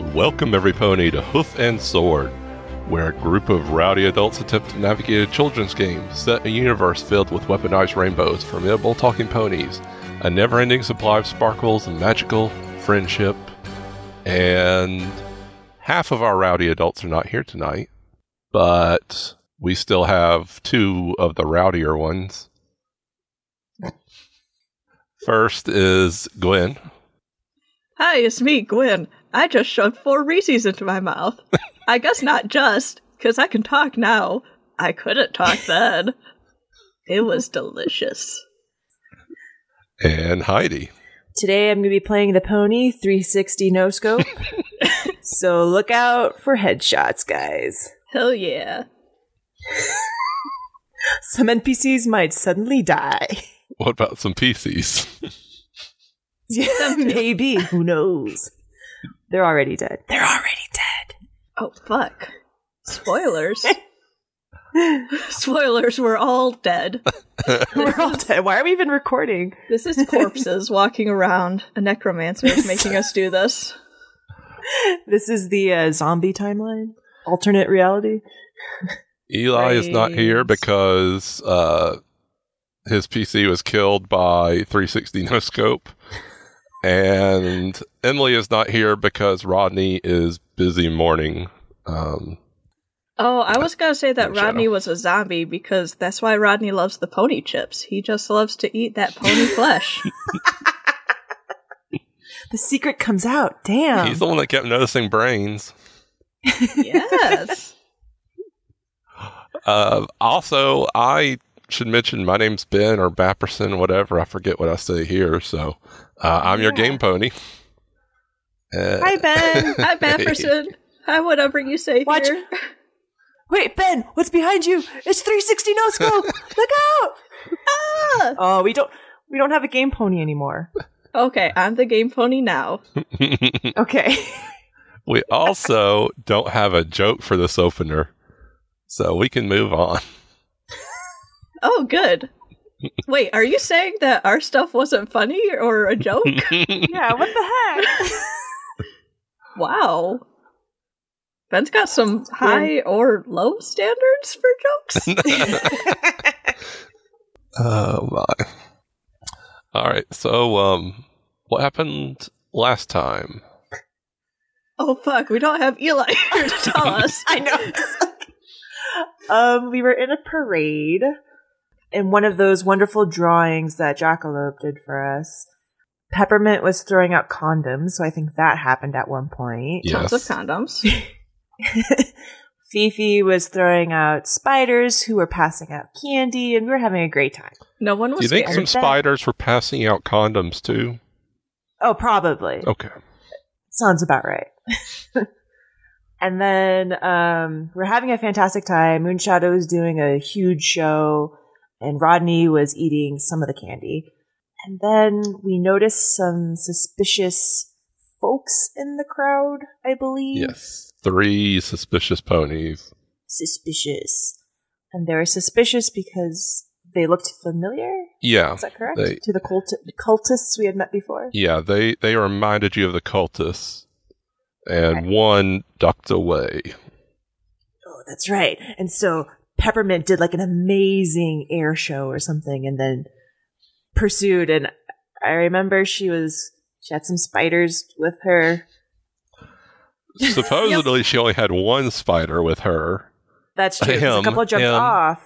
Welcome, every pony, to Hoof and Sword, where a group of rowdy adults attempt to navigate a children's game set in a universe filled with weaponized rainbows, formidable talking ponies, a never ending supply of sparkles and magical friendship. And half of our rowdy adults are not here tonight, but we still have two of the rowdier ones. First is Gwen. Hi, it's me, Gwen. I just shoved four Reese's into my mouth. I guess not just, because I can talk now. I couldn't talk then. It was delicious. And Heidi. Today I'm going to be playing the pony 360 no scope. so look out for headshots, guys. Hell yeah. Some NPCs might suddenly die. What about some PCs? Yeah, maybe. Who knows? They're already dead. They're already dead. Oh, fuck. Spoilers. Spoilers, we're all dead. We're all dead. Why are we even recording? This is corpses walking around. A necromancer is making us do this. This is the uh, zombie timeline, alternate reality. Eli is not here because uh, his PC was killed by 360 no scope. And Emily is not here because Rodney is busy mourning. Um, Oh, I was gonna say that Shadow. Rodney was a zombie because that's why Rodney loves the pony chips. He just loves to eat that pony flesh. The secret comes out. Damn. He's the one that kept noticing brains. yes. Uh, also, I should mention my name's Ben or Bapperson, whatever. I forget what I say here. So uh, I'm your game pony. Uh, Hi, Ben. Hi, Bapperson. Hi, whatever you say Watch- here. Wait, Ben, what's behind you? It's 360 no scope. Look out! Ah! Oh, we don't we don't have a game pony anymore. Okay, I'm the game pony now. Okay. we also don't have a joke for this opener. So we can move on. Oh, good. Wait, are you saying that our stuff wasn't funny or a joke? yeah, what the heck? wow. Ben's got some high or low standards for jokes. oh my. All right. So um what happened last time? oh, fuck, we don't have Eli here to tell us. I know. um, we were in a parade, and one of those wonderful drawings that Jackalope did for us. Peppermint was throwing out condoms, so I think that happened at one point. Tons of condoms. Fifi was throwing out spiders who were passing out candy, and we were having a great time. No one was. Do was you think some spiders were passing out condoms too? Oh, probably. Okay. Sounds about right. and then um, we're having a fantastic time. Moonshadow is doing a huge show, and Rodney was eating some of the candy. And then we noticed some suspicious folks in the crowd, I believe. Yes. Three suspicious ponies. Suspicious. And they were suspicious because they looked familiar. Yeah. Is that correct? They- to the cult- cultists we had met before? Yeah, they they reminded you of the cultists. And one ducked away. Oh, that's right. And so Peppermint did like an amazing air show or something and then pursued and I remember she was she had some spiders with her. Supposedly she only had one spider with her. That's true. Him, a couple jumped him. off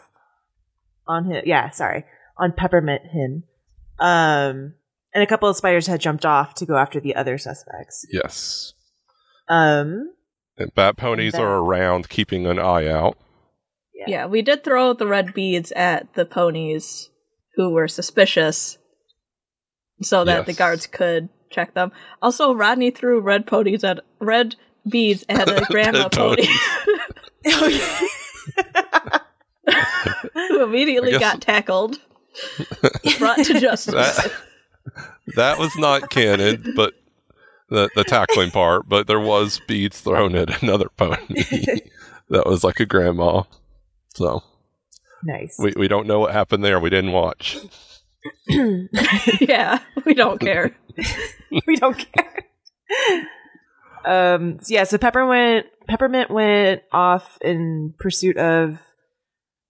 on him. Yeah, sorry. On Peppermint him. Um and a couple of spiders had jumped off to go after the other suspects. Yes. Um And bat ponies are around keeping an eye out. Yeah, we did throw the red beads at the ponies who were suspicious so that the guards could check them. Also, Rodney threw red ponies at red beads at a grandma Red pony who immediately guess- got tackled, brought to justice. That, that was not canon, but the the tackling part, but there was beads thrown at another pony that was like a grandma. So nice. we, we don't know what happened there. We didn't watch. yeah, we don't care. we don't care. Um, so yeah, so Peppermint Peppermint went off in pursuit of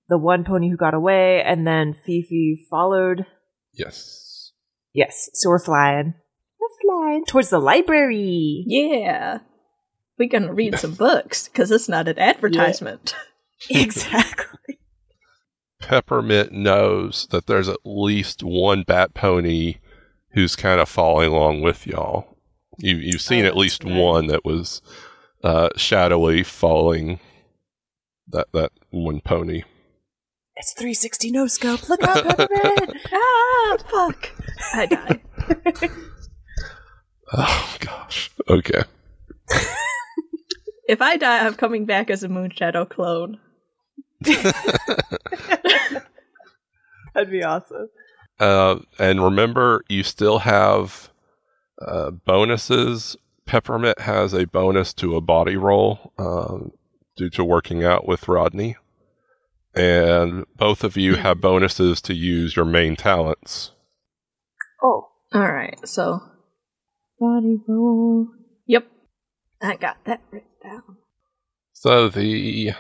the one pony who got away, and then Fifi followed. Yes. Yes, so we're flying. We're flying towards the library. Yeah. We're gonna read some books, because it's not an advertisement. exactly. Peppermint knows that there's at least one bat pony who's kind of following along with y'all. You, you've seen Oh, at least right. one that was uh, shadowily following that that one pony. It's 360 no scope. Look out, Peppermint. ah, fuck. I died. Oh gosh. Okay. If I die, I'm coming back as a Moonshadow clone. That'd be awesome. Uh, and remember, you still have uh, bonuses. Peppermint has a bonus to a body roll um, due to working out with Rodney. And both of you have bonuses to use your main talents. Oh, Alright, so. body roll. Yep. I got that written down. So the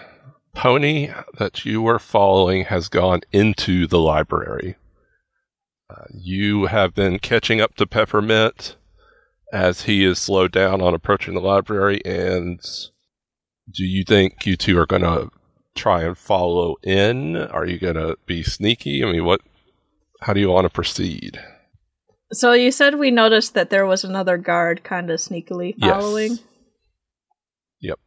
pony that you were following has gone into the library. Uh, you have been catching up to Peppermint as he is slowed down on approaching the library. And do you think you two are going to try and follow in? Are you going to be sneaky? I mean, what? How do you want to proceed? So you said we noticed that there was another guard kind of sneakily following? Yes. Yep.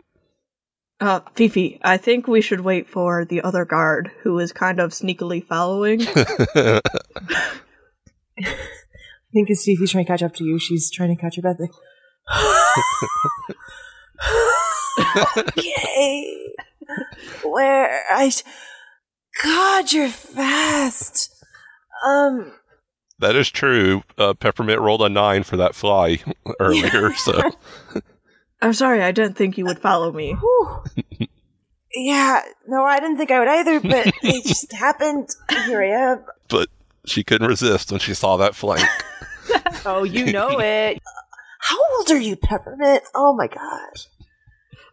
Uh, Fifi, I think we should wait for the other guard who is kind of sneakily following. I think it's Fifi's trying to catch up to you. She's trying to catch your breath. Like, okay. Where I. God, you're fast. Um. that is true. Uh, Peppermint rolled a nine for that fly earlier, so. I'm sorry, I didn't think you would follow me. Yeah. No, I didn't think I would either, but it just happened. Here I am. but she couldn't resist when she saw that flank. Oh, you know it. How old are you, Peppermint? Oh my gosh.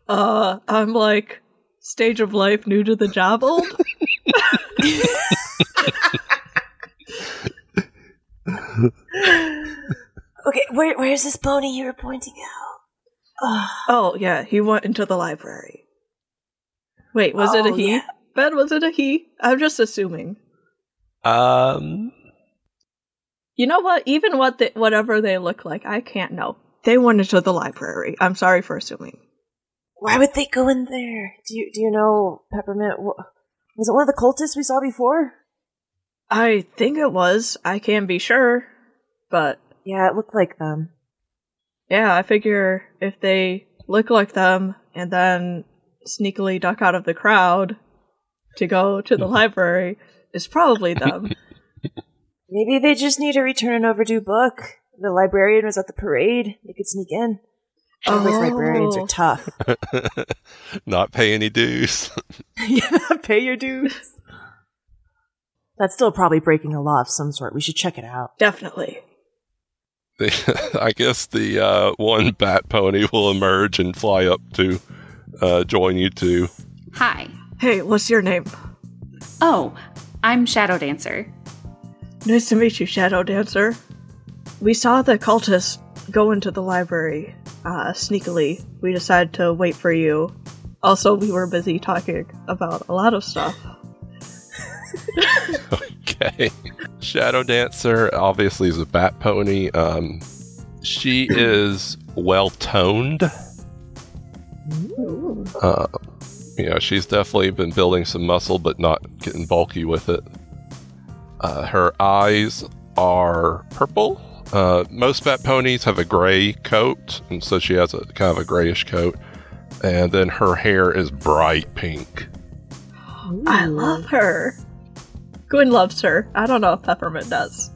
Uh, I'm like, stage of life new to the job old? Okay, where where's this pony you were pointing out? Oh, oh, yeah, he went into the library. Wait, was it a Oh, he? yeah. Ben, was it a he? I'm just assuming. Um, You know what? Even what they, whatever they look like, I can't know. They went into the library. I'm sorry for assuming. why would they go in there? Do you do you know Peppermint? wh- Was it one of the cultists we saw before? I think it was. I can't be sure. But Yeah, it looked like them. Yeah, I figure if they look like them and then sneakily duck out of the crowd to go to the library, it's probably them. Maybe they just need to return an overdue book. The librarian was at the parade. They could sneak in. Always Oh. librarians are tough. not pay any dues. yeah, pay your dues. That's still probably breaking a law of some sort. We should check it out. Definitely. The- I guess the uh, one bat pony will emerge and fly up to uh, join you two. Hi. Hey, what's your name? Oh, I'm Shadow Dancer. Nice to meet you, Shadow Dancer. We saw the cultists go into the library uh, sneakily. We decided to wait for you. Also, we were busy talking about a lot of stuff. Okay. Shadow Dancer obviously is a bat pony. Um, she is well toned. Uh, you know, she's definitely been building some muscle, but not getting bulky with it. Uh, her eyes are purple. Uh, most bat ponies have a gray coat, and so she has a kind of a grayish coat. And then her hair is bright pink. I love her. Gwen loves her. I don't know if Peppermint does.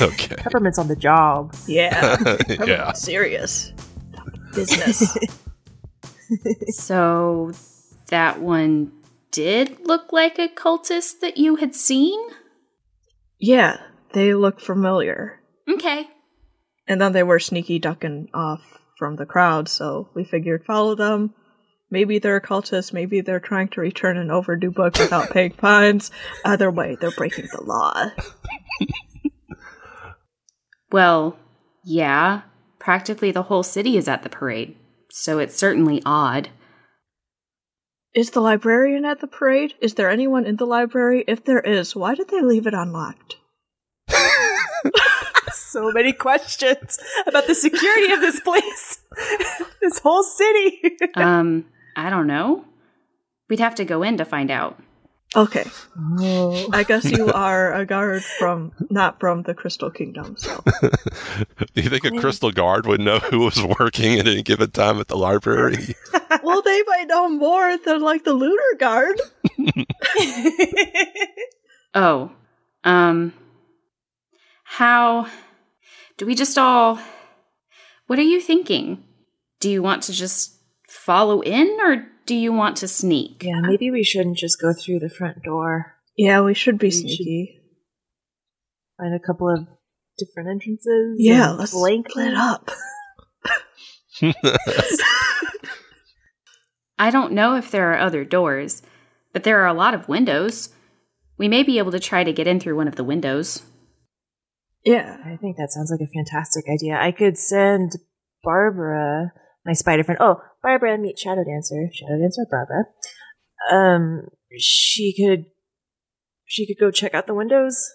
Okay. Peppermint's on the job. Yeah. yeah. Serious. Business. So that one did look like a cultist that you had seen? yeah, they look familiar. Okay. And then they were sneaky ducking off from the crowd, so we figured follow them. Maybe they're cultists, maybe they're trying to return an overdue book without paying fines. Either way, they're breaking the law. Well, yeah, practically the whole city is at the parade, so it's certainly odd. Is the librarian at the parade? Is there anyone in the library? If there is, why did they leave it unlocked? so many questions about the security of this place, this whole city. um, I don't know. We'd have to go in to find out. Okay. Oh. I guess you are a guard from not from the Crystal Kingdom, so Do you think a crystal guard would know who was working at any given time at the library? Well they might know more than like the lunar guard. Oh, um, how do we just all. What are you thinking? Do you want to just follow in or do you want to sneak? yeah, maybe we shouldn't just go through the front door. Yeah, we should be We should- sneaky. Find a couple of different entrances. Yeah, and let's flank split them. up. I don't know if there are other doors, but there are a lot of windows. We may be able to try to get in through one of the windows. Yeah. I think that sounds like a fantastic idea. I could send Barbara, my spider friend. Oh, Barbara, meet Shadow Dancer. Shadow Dancer Barbara. Um, she could, she could go check out the windows.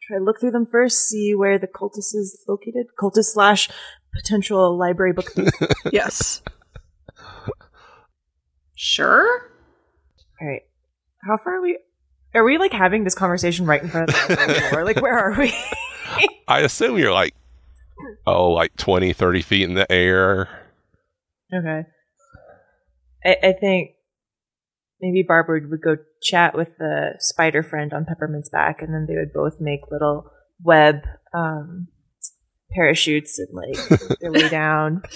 Try to look through them first, see where the cultist is located. Cultist slash potential library book thief. Yes. Sure? All right, how far are we? Are we like having this conversation right in front of the library door? Like, where are we? I assume you're like, oh, like 20, 30 feet in the air. Okay. I, I think maybe Barbara would go chat with the spider friend on Peppermint's back, and then they would both make little web um, parachutes and like their way down.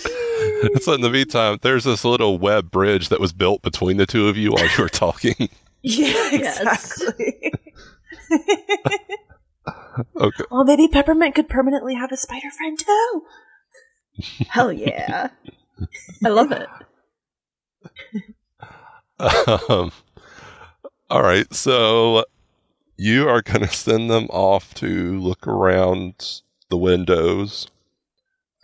so in the meantime, there's this little web bridge that was built between the two of you while you were talking. Yeah, exactly. okay. well, maybe Peppermint could permanently have a spider friend too. Hell yeah. I love it. Um, all right, so you are going to send them off to look around the windows.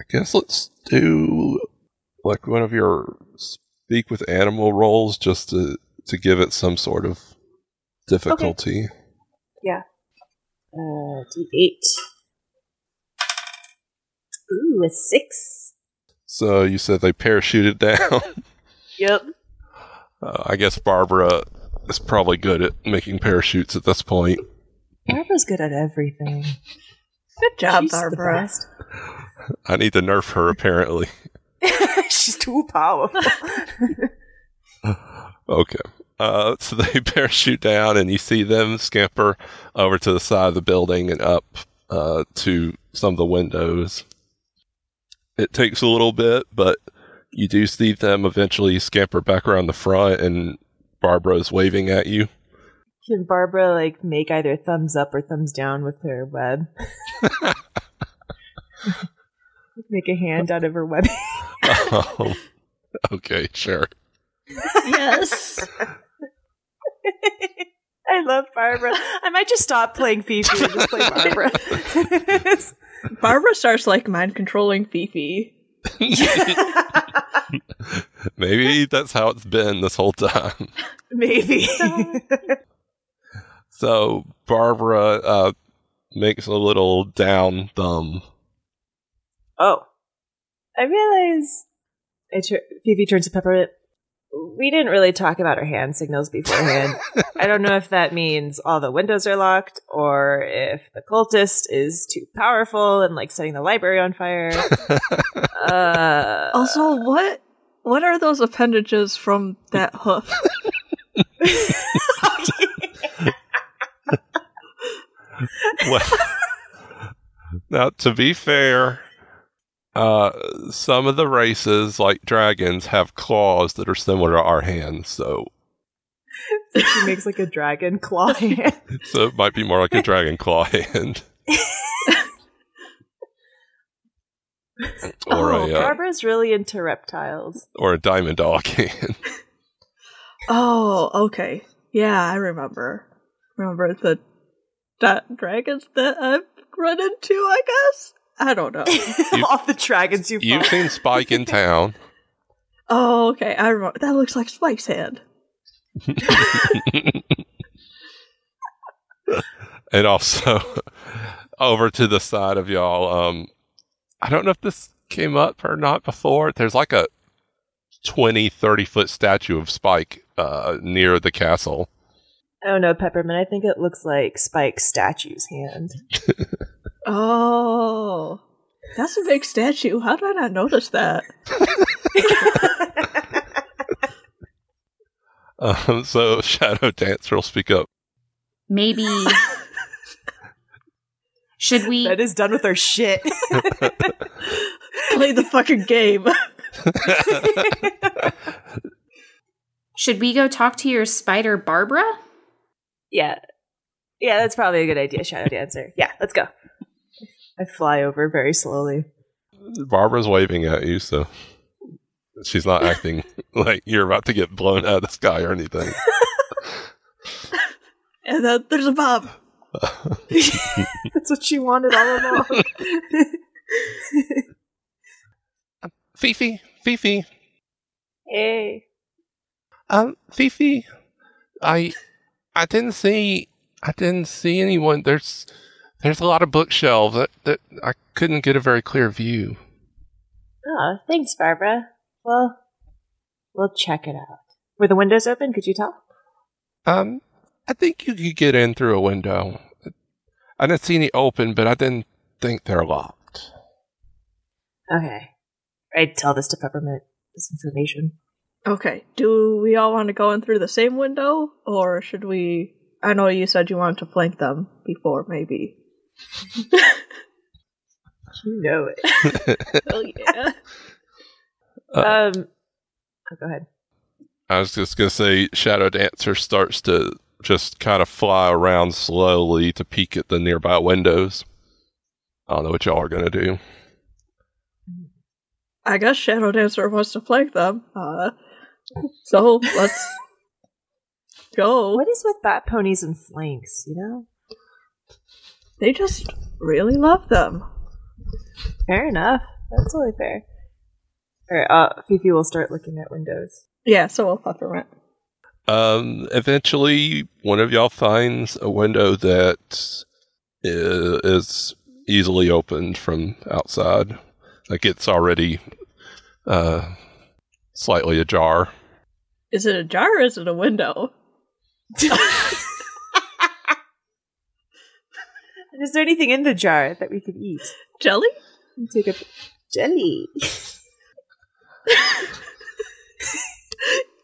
I guess let's do like one of your speak with animal rolls just to to give it some sort of difficulty. Yeah. Uh, D8. Ooh, a six. So you said they parachuted down. Yep. Uh, I guess Barbara is probably good at making parachutes at this point. Barbara's good at everything. Good job, She's the Barbara. best. I need to nerf her apparently. She's too powerful. Okay. Uh, so they parachute down, and you see them scamper over to the side of the building and up uh, to some of the windows. It takes a little bit, but you do see them eventually scamper back around the front, and Barbara's waving at you. Can Barbara like make either thumbs up or thumbs down with her web? make a hand out of her web. Um, okay, sure. Yes. I love Barbara. I might just stop playing Fifi and just play Barbara. Barbara starts like mind controlling Fifi. Maybe that's how it's been this whole time. Maybe. So Barbara uh, makes a little down thumb. oh, I realize. I tur- Fifi turns to Peppermint. We didn't really talk about our hand signals beforehand. I don't know if that means all the windows are locked or if the cultist is too powerful and like setting the library on fire. Uh, Also, what what are those appendages from that hoof? well, now to be fair, uh, some of the races, like dragons, have claws that are similar to our hands, so so she makes like a dragon claw hand. so it might be more like a dragon claw hand. or Oh, a uh, Barbara's really into reptiles. or a diamond dog can. Oh, okay. Yeah, I remember. Remember the that dragons that I've run into, I guess? I don't know. Off the dragons you've You've seen Spike in town. oh, okay. I remember. That looks like Spike's hand. and also over to the side of y'all um i don't know if this came up or not before there's like a 20 30 foot statue of spike uh near the castle Oh no, Peppermint. I think it looks like Spike's statue's hand. Oh, that's a big statue. How did I not notice that? um so shadow dancer will speak up Maybe. Should we? that is done with our shit. Play the fucking game. Should we go talk to your spider, Barbara? yeah. Yeah, that's probably a good idea, Shadow Dancer. Yeah, let's go. I fly over very slowly. barbara's waving at you so she's not acting like you're about to get blown out of the sky or anything and then there's a bomb. That's what she wanted all along. fifi fifi hey. Um, Fifi, I I didn't see I didn't see anyone. There's there's a lot of bookshelves that, that I couldn't get a very clear view. Oh, thanks, Barbara. Well, we'll check it out. Were the windows open? Could you tell? Um, I think you could get in through a window. I didn't see any open, but I didn't think they're locked. Okay. I'd tell this to Peppermint. This information. Okay. Do we all want to go in through the same window, or should we? I know you said you wanted to flank them before, maybe. You know it. Hell yeah. Uh, um. Oh, go ahead. I was just gonna say, Shadow Dancer starts to just kind of fly around slowly to peek at the nearby windows. I don't know what y'all are gonna do. I guess Shadow Dancer wants to flank them. Uh, so let's go. What is with bat ponies and flanks? You know. They just really love them. Fair enough. That's totally fair. All right. Uh, Fifi will start looking at windows. Yeah, so we'll Peppermint. Um, eventually, one of y'all finds a window that is easily opened from outside. Like it's already uh, slightly ajar. Is it a jar or is it a window? Is there anything in the jar that we could eat? Jelly? Take a jelly.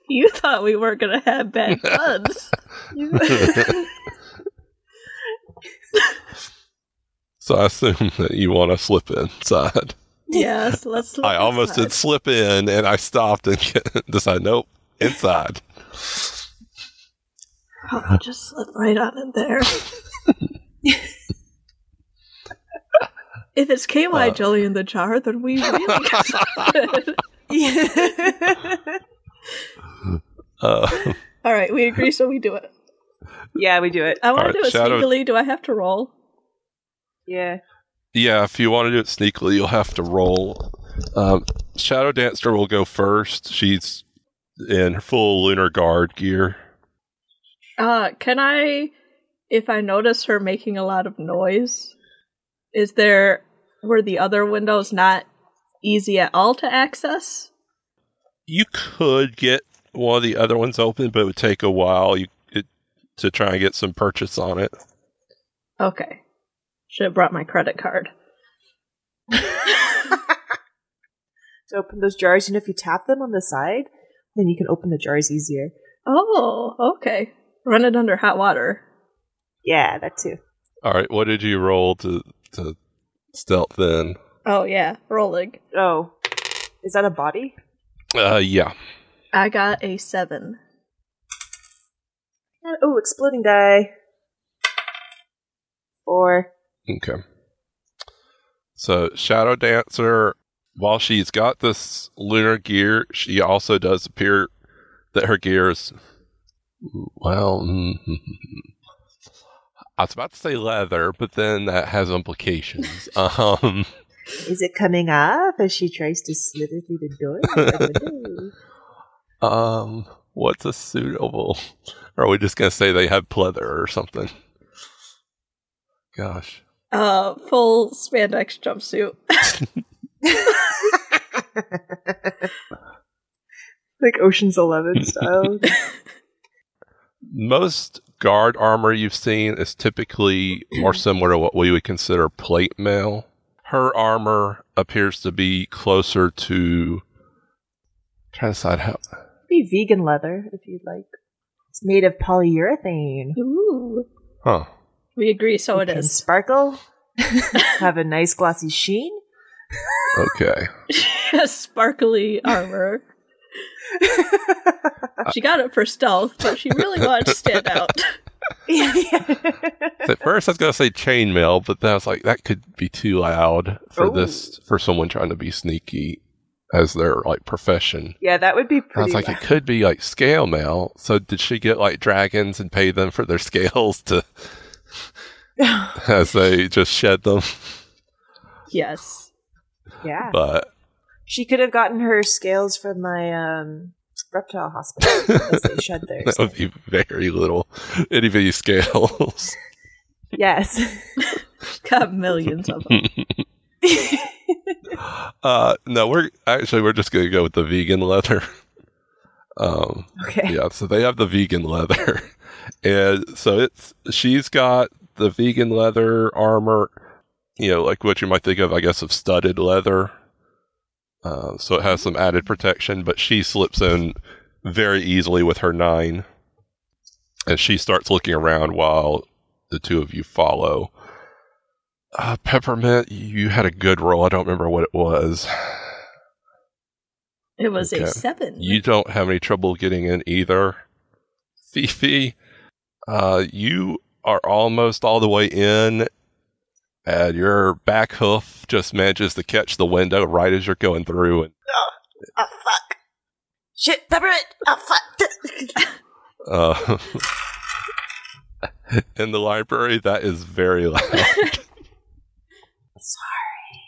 You thought we weren't gonna have bad buds. So I assume that you want to slip inside. yes, let's. slip I almost inside. did slip in, and I stopped and decided, nope, inside. I'll just slip right on in there. if it's KY Uh. jelly in the jar, then we really get something. yeah. All right, we agree, so we do it. yeah, we do it. I want All to do it Shadow- sneakily. Do I have to roll? Yeah. yeah, if you want to do it sneakily, you'll have to roll. Um, Shadow Dancer will go first. She's in her full lunar guard gear. Uh, can I, if I notice her making a lot of noise, is there were the other windows not easy at all to access? You could get one of the other ones open, but it would take a while you, it, to try and get some purchase on it. Okay, should have brought my credit card. To open those jars, and if you tap them on the side, then you can open the jars easier. Oh, okay. Run it under hot water. Yeah, that too. All right, what did you roll to to stealth then? Oh yeah, rolling. Oh, is that a body? Uh, yeah. I got a seven. And- Oh, exploding die. Four. Okay. So Shadow Dancer while she's got this lunar gear, she also does appear that her gear is well. I was about to say leather, but then that has implications. Um, Is it coming off as she tries to slither through the door? the window? um, what's a suitable? Or are we just gonna say they have pleather or something? Gosh, Uh, full spandex jumpsuit. like Ocean's Eleven style. most guard armor you've seen is typically more similar to what we would consider plate mail. Her armor appears to be closer to. Trying to decide how. Be vegan leather if you'd like. It's made of polyurethane. Ooh. Huh. We agree, so it can is. sparkle. have a nice glossy sheen. Okay. Sparkly armor. She got it for stealth, but she really wanted to stand out. At first, I was gonna say chainmail, but then I was like, that could be too loud for Oh. this for someone trying to be sneaky as their like profession. yeah, that would be I was like, it could be like scale mail. So did she get like dragons and pay them for their scales to as they just shed them? Yes. yeah, But she could have gotten her scales from my um, reptile hospital as they shed theirs. that would be very little itty bitty scales. yes. Got millions of them. uh, no, we're actually we're just gonna go with the vegan leather. Um, okay. yeah, so they have the vegan leather, and so it's she's got the vegan leather armor, you know, like what you might think of, I guess, of studded leather. Uh, so it has some added protection, but she slips in very easily with her nine, and she starts looking around while the two of you follow. Uh, Peppermint, you had a good roll. I don't remember what it was. It was Okay. a seven. You don't have any trouble getting in either. Fifi, uh, you are almost all the way in, and your back hoof just manages to catch the window right as you're going through. And Oh fuck! Shit, peppermint! Oh fuck! uh, in the library, that is very loud.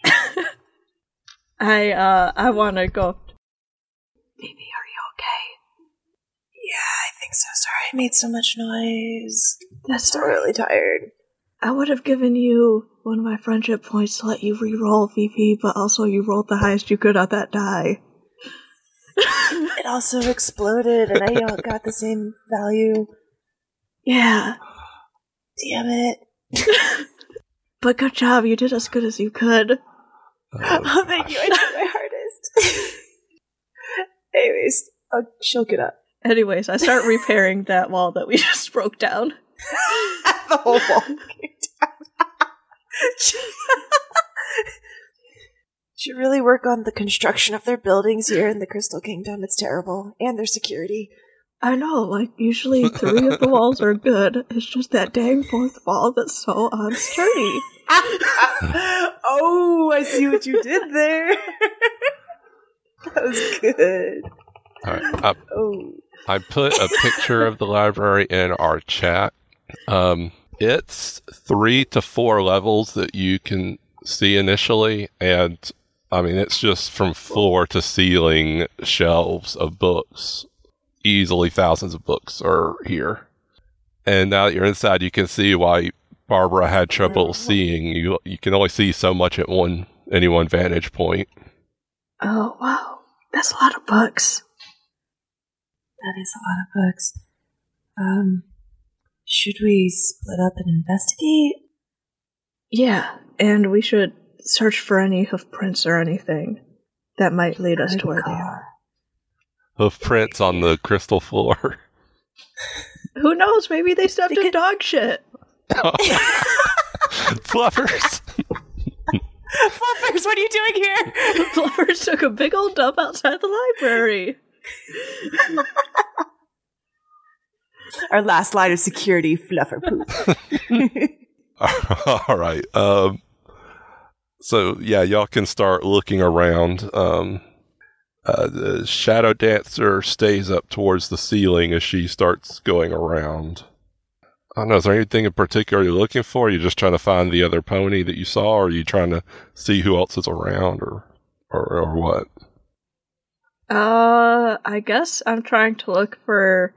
I uh I wanna go Baby, are you okay? yeah, I think so. Sorry, I made so much noise. That's right. really tired. I would have given you one of my friendship points to let you re-roll, Fifi, but also you rolled the highest you could on that die. It also exploded, and I got the same value. Yeah, Damn it! but good job. You did as good as you could. Oh, thank you. I did my hardest. Anyways, oh, she'll get up. Anyways, I start repairing that wall that we just broke down. the whole wall came down. Should really work on the construction of their buildings here in the Crystal Kingdom. It's terrible, and their security. I know, like, usually three of the walls are good. It's just that dang fourth wall that's so unsturdy. oh, I see what you did there. that was good. all right. I, Oh, I put a picture of the library in our chat. Um, it's three to four levels that you can see initially, and I mean it's just from floor to ceiling shelves of books. Easily thousands of books are here. And now that you're inside, you can see why Barbara had trouble seeing. You you can only see so much at one any one vantage point. Oh, wow. That's a lot of books. that is a lot of books. Um, should we split up and investigate? Yeah, and we should search for any hoof prints or anything that might lead us Good to where they are. Hoof prints on the crystal floor. Who knows? Maybe they stepped They in could- dog shit. Fluffers. Fluffers, what are you doing here? Fluffers took a big old dump outside the library. Our last line of security, fluffer poop. All right. Um, so yeah, y'all can start looking around. Um, uh, the shadow dancer stays up towards the ceiling as she starts going around. I don't know. Is there anything in particular you're looking for? You're you just trying to find the other pony that you saw, or are you trying to see who else is around, or or, or what? Uh, I guess I'm trying to look for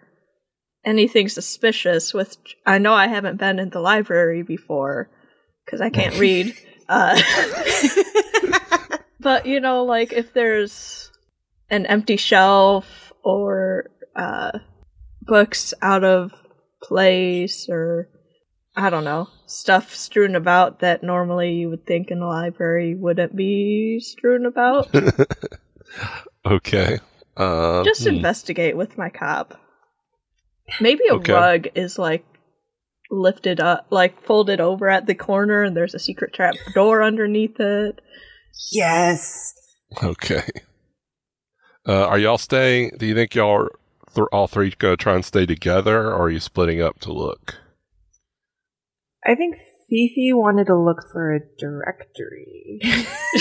anything suspicious. With I know I haven't been in the library before because I can't read. Uh, but you know, like if there's an empty shelf or uh, books out of place or I don't know stuff strewn about that normally you would think in the library wouldn't be strewn about. okay. Uh, Just hmm. investigate with my cop. Maybe a Okay. rug is like lifted up, like folded over at the corner, and there's a secret trap door underneath it. Yes. Okay. Uh, are y'all staying? Do you think y'all are th- all three gonna try and stay together, or are you splitting up to look? I think Fifi wanted to look for a directory.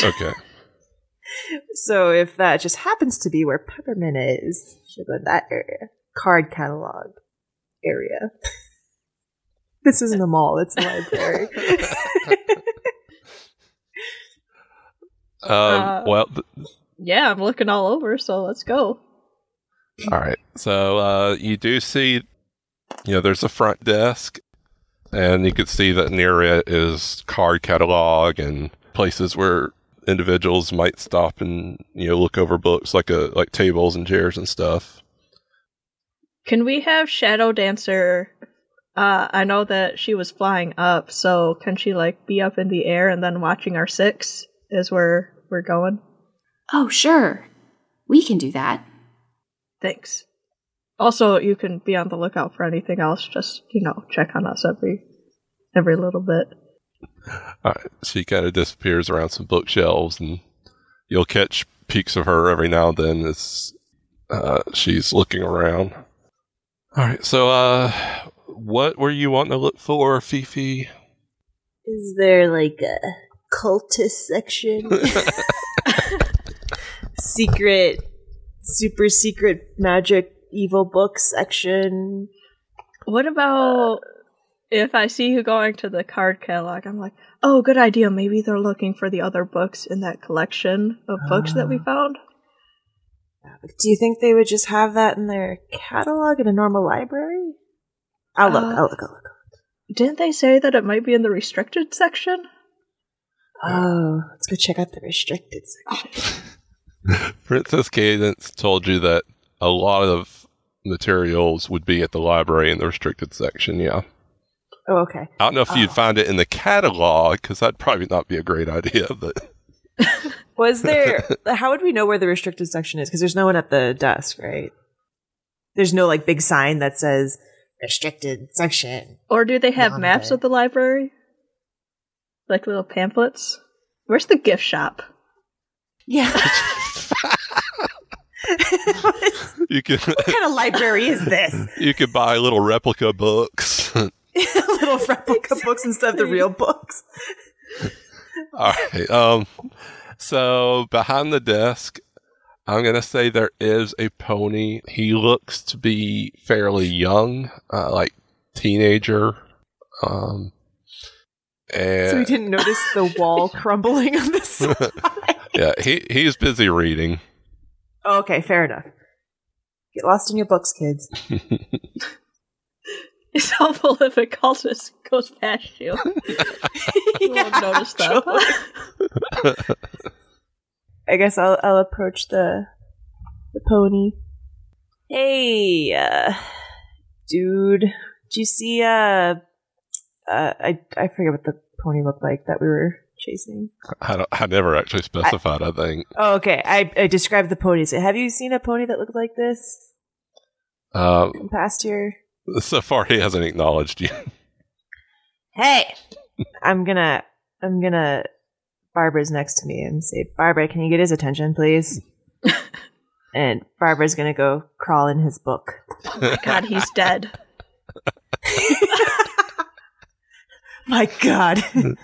Okay. so if that just happens to be where Peppermint is, she'll go in that area. Card catalog area. this isn't a mall, it's a library. Um, Uh, well, th- Yeah, I'm looking all over, so let's go. All right. So uh, you do see, you know, there's a front desk, and you can see that near it is card catalog and places where individuals might stop and you know look over books like a like tables and chairs and stuff. Can we have Shadow Dancer? Uh, I know that she was flying up, so can she like be up in the air and then watching our six is we're we're going? Oh, sure. We can do that. Thanks. Also, you can be on the lookout for anything else. Just you know, check on us every every little bit. All right. She kind of disappears around some bookshelves, and you'll catch peeks of her every now and then as uh, she's looking around. All right. So, uh, what were you wanting to look for, Fifi? Is there like a cultist section? secret, super secret magic evil book section? What about if I see you going to the card catalog? I'm like, oh, good idea. Maybe they're looking for the other books in that collection of books that we Ah. found. Do you think they would just have that in their catalog in a normal library? I'll look, Uh, I'll look, I'll look. Didn't they say that it might be in the restricted section? Oh, let's go check out the restricted section. Princess Cadance told you that a lot of materials would be at the library in the restricted section. Yeah. Oh, okay. I don't know if you'd Oh. find it in the catalog because that'd probably not be a great idea, but Was there? how would we know where the restricted section is? Because there's no one at the desk, right? There's no like big sign that says restricted section. Or do they have Not maps there. of the library? Like little pamphlets? Where's the gift shop? Yeah. what you can kind of library is this? you could buy little replica books. Little replica books instead of the real books. All right. Um. So behind the desk, I'm gonna say there is a pony. He looks to be fairly young, uh, like teenager. Um. And So we didn't notice the wall crumbling on the side. yeah, he he's busy reading. Okay, fair enough. Get lost in your books, kids. It's helpful if a cultist goes past you. You won't notice that. I guess I'll I'll approach the the pony. Hey, uh, dude, did you see? Uh, uh, I I forget what the pony looked like that we were chasing. I don't, I never actually specified. I think. Oh, okay. I I described the pony. So have you seen a pony that looked like this Uh, in past year? so far, he hasn't acknowledged you. Hey, I'm gonna I'm gonna. Barbara's next to me and say, Barbara, can you get his attention, please? and Barbara's gonna go crawl in his book. Oh my god, he's dead. My God.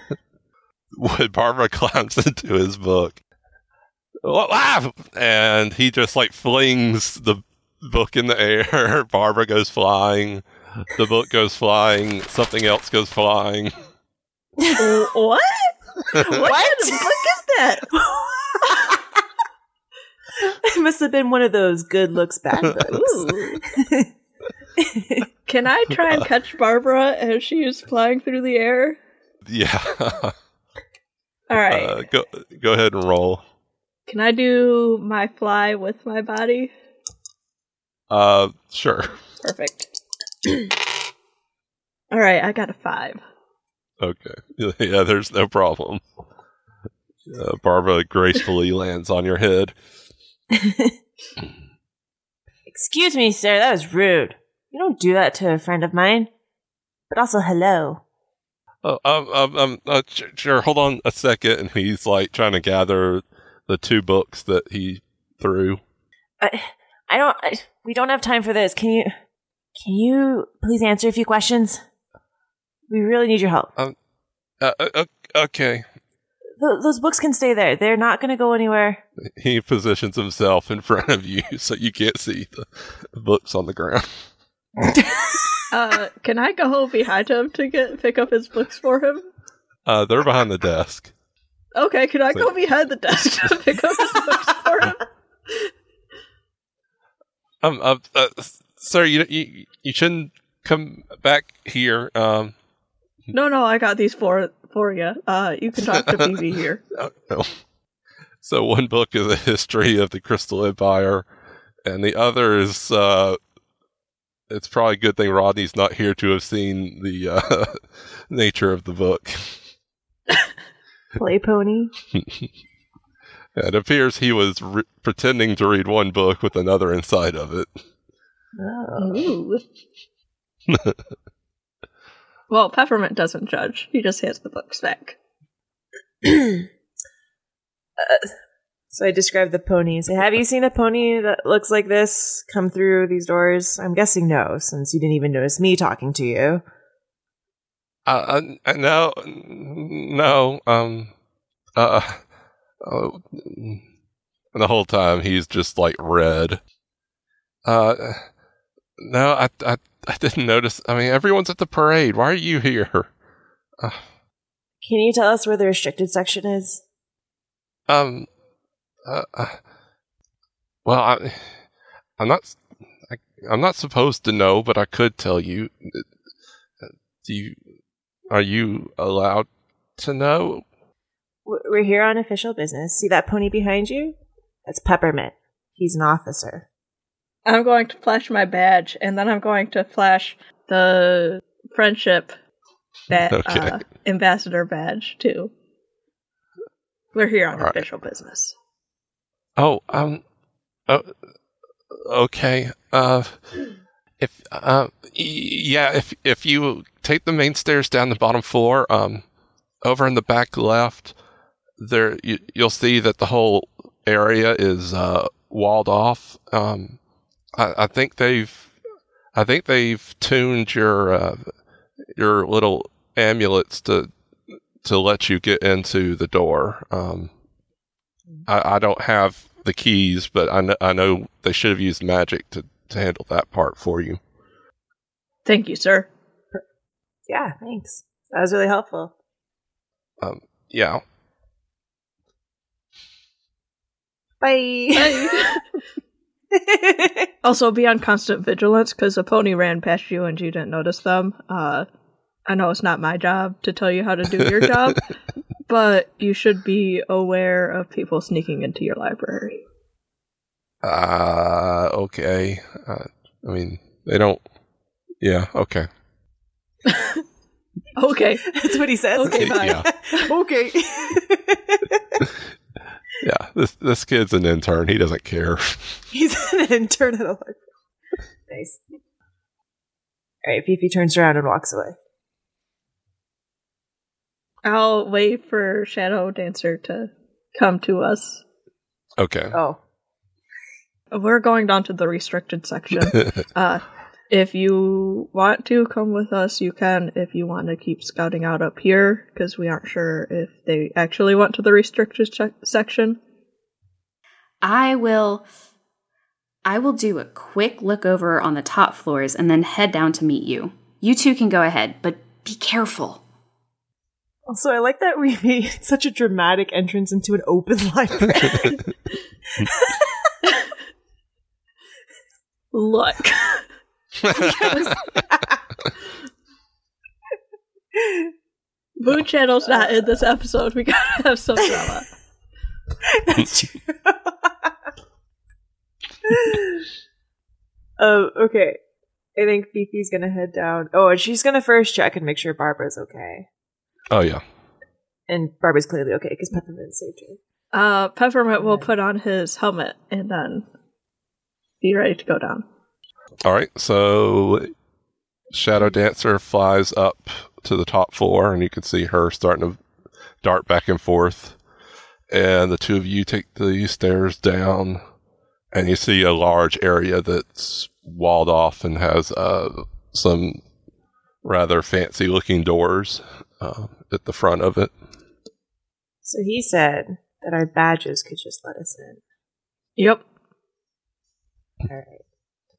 when Barbara climbs into his book. And he just like flings the book in the air. Barbara goes flying. The book goes flying. Something else goes flying. what? What, kind of book is that? it must have been one of those good looks bad books. Can I try and catch Barbara as she is flying through the air? Yeah. All right. Uh, go go ahead and roll. Can I do my fly with my body? Uh, sure. Perfect. All right, I got a five. Okay. Yeah, there's no problem. Uh, Barbara gracefully lands on your head. Excuse me, sir, that was rude. You don't do that to a friend of mine. But also, hello. Oh, um, um, um uh, sure. Hold on a second, and he's like trying to gather the two books that he threw. I, I don't. I, we don't have time for this. Can you? Can you please answer a few questions? We really need your help. Uh, uh, okay. Th- those books can stay there. They're not going to go anywhere. He positions himself in front of you so you can't see the books on the ground. Uh, can I go behind him to get pick up his books for him? Uh, they're behind the desk. Okay, can I So- go behind the desk to pick up his books for him? Um, uh, uh, sir, you, you you shouldn't come back here. Um, No, no, I got these for for you. Uh, you can talk to BB here. Oh, no. So one book is a history of the Crystal Empire, and the other is uh, it's probably a good thing Rodney's not here to have seen the uh, nature of the book. Play pony. It appears he was re- pretending to read one book with another inside of it. Oh. Well, Peppermint doesn't judge. He just hands the books back. So I described the pony. Say, have you seen a pony that looks like this come through these doors? I'm guessing no, since you didn't even notice me talking to you. Uh, uh, no, no, um, uh, uh, the whole time he's just like red. Uh, no, I, I, I didn't notice. I mean, everyone's at the parade. Why are you here? Uh, Can you tell us where the restricted section is? um, uh, uh, well, I, I'm not, I, I'm not supposed to know, but I could tell you. Uh, Do you, are you allowed to know? We're here on official business. See that pony behind you? That's Peppermint. He's an officer. I'm going to flash my badge, and then I'm going to flash the friendship that Okay. uh, ambassador badge too. We're here on All right. official business. Oh, um, oh, okay. Uh, if uh, yeah, if if you take the main stairs down the bottom floor, um, over in the back left, there you, you'll see that the whole area is uh walled off. Um, I, I think they've, I think they've tuned your uh, your little amulets to to let you get into the door. Um, I, I don't have the keys, but I know, I know they should have used magic to, to handle that part for you. Thank you, sir. Yeah, thanks. That was really helpful. Um, yeah. Bye. also, be on constant vigilance because a pony ran past you and you didn't notice them. Uh, I know it's not my job to tell you how to do your job, but you should be aware of people sneaking into your library. Uh, okay. Uh, I mean, they don't. Yeah. Okay. Okay. That's what he says. Okay, bye. Yeah. okay. Yeah. This this kid's an intern. He doesn't care. He's an intern at a library. Nice. All right, Fifi turns around and walks away. I'll wait for Shadow Dancer to come to us. Okay. Oh. We're going down to the restricted section. uh, If you want to come with us, you can. If you want to keep scouting out up here, because we aren't sure if they actually went to the restricted che- section. I will I will do a quick look over on the top floors and then head down to meet you. You two can go ahead, but be careful. Also, I like that we made such a dramatic entrance into an open library. Look. Moon Channel's not in this episode. We gotta have some drama. That's true. um, okay. I think Fifi's gonna head down. Oh, and she's gonna first check and make sure Barbara's okay. Oh yeah. And Barbie's clearly okay because Peppermint saved her. Uh, Peppermint will put on his helmet and then be ready to go down. All right. So Shadow Dancer flies up to the top floor, and you can see her starting to dart back and forth. And the two of you take the stairs down, and you see a large area that's walled off and has uh, some rather fancy looking doors uh, at the front of it. So he said that our badges could just let us in. Yep. All right.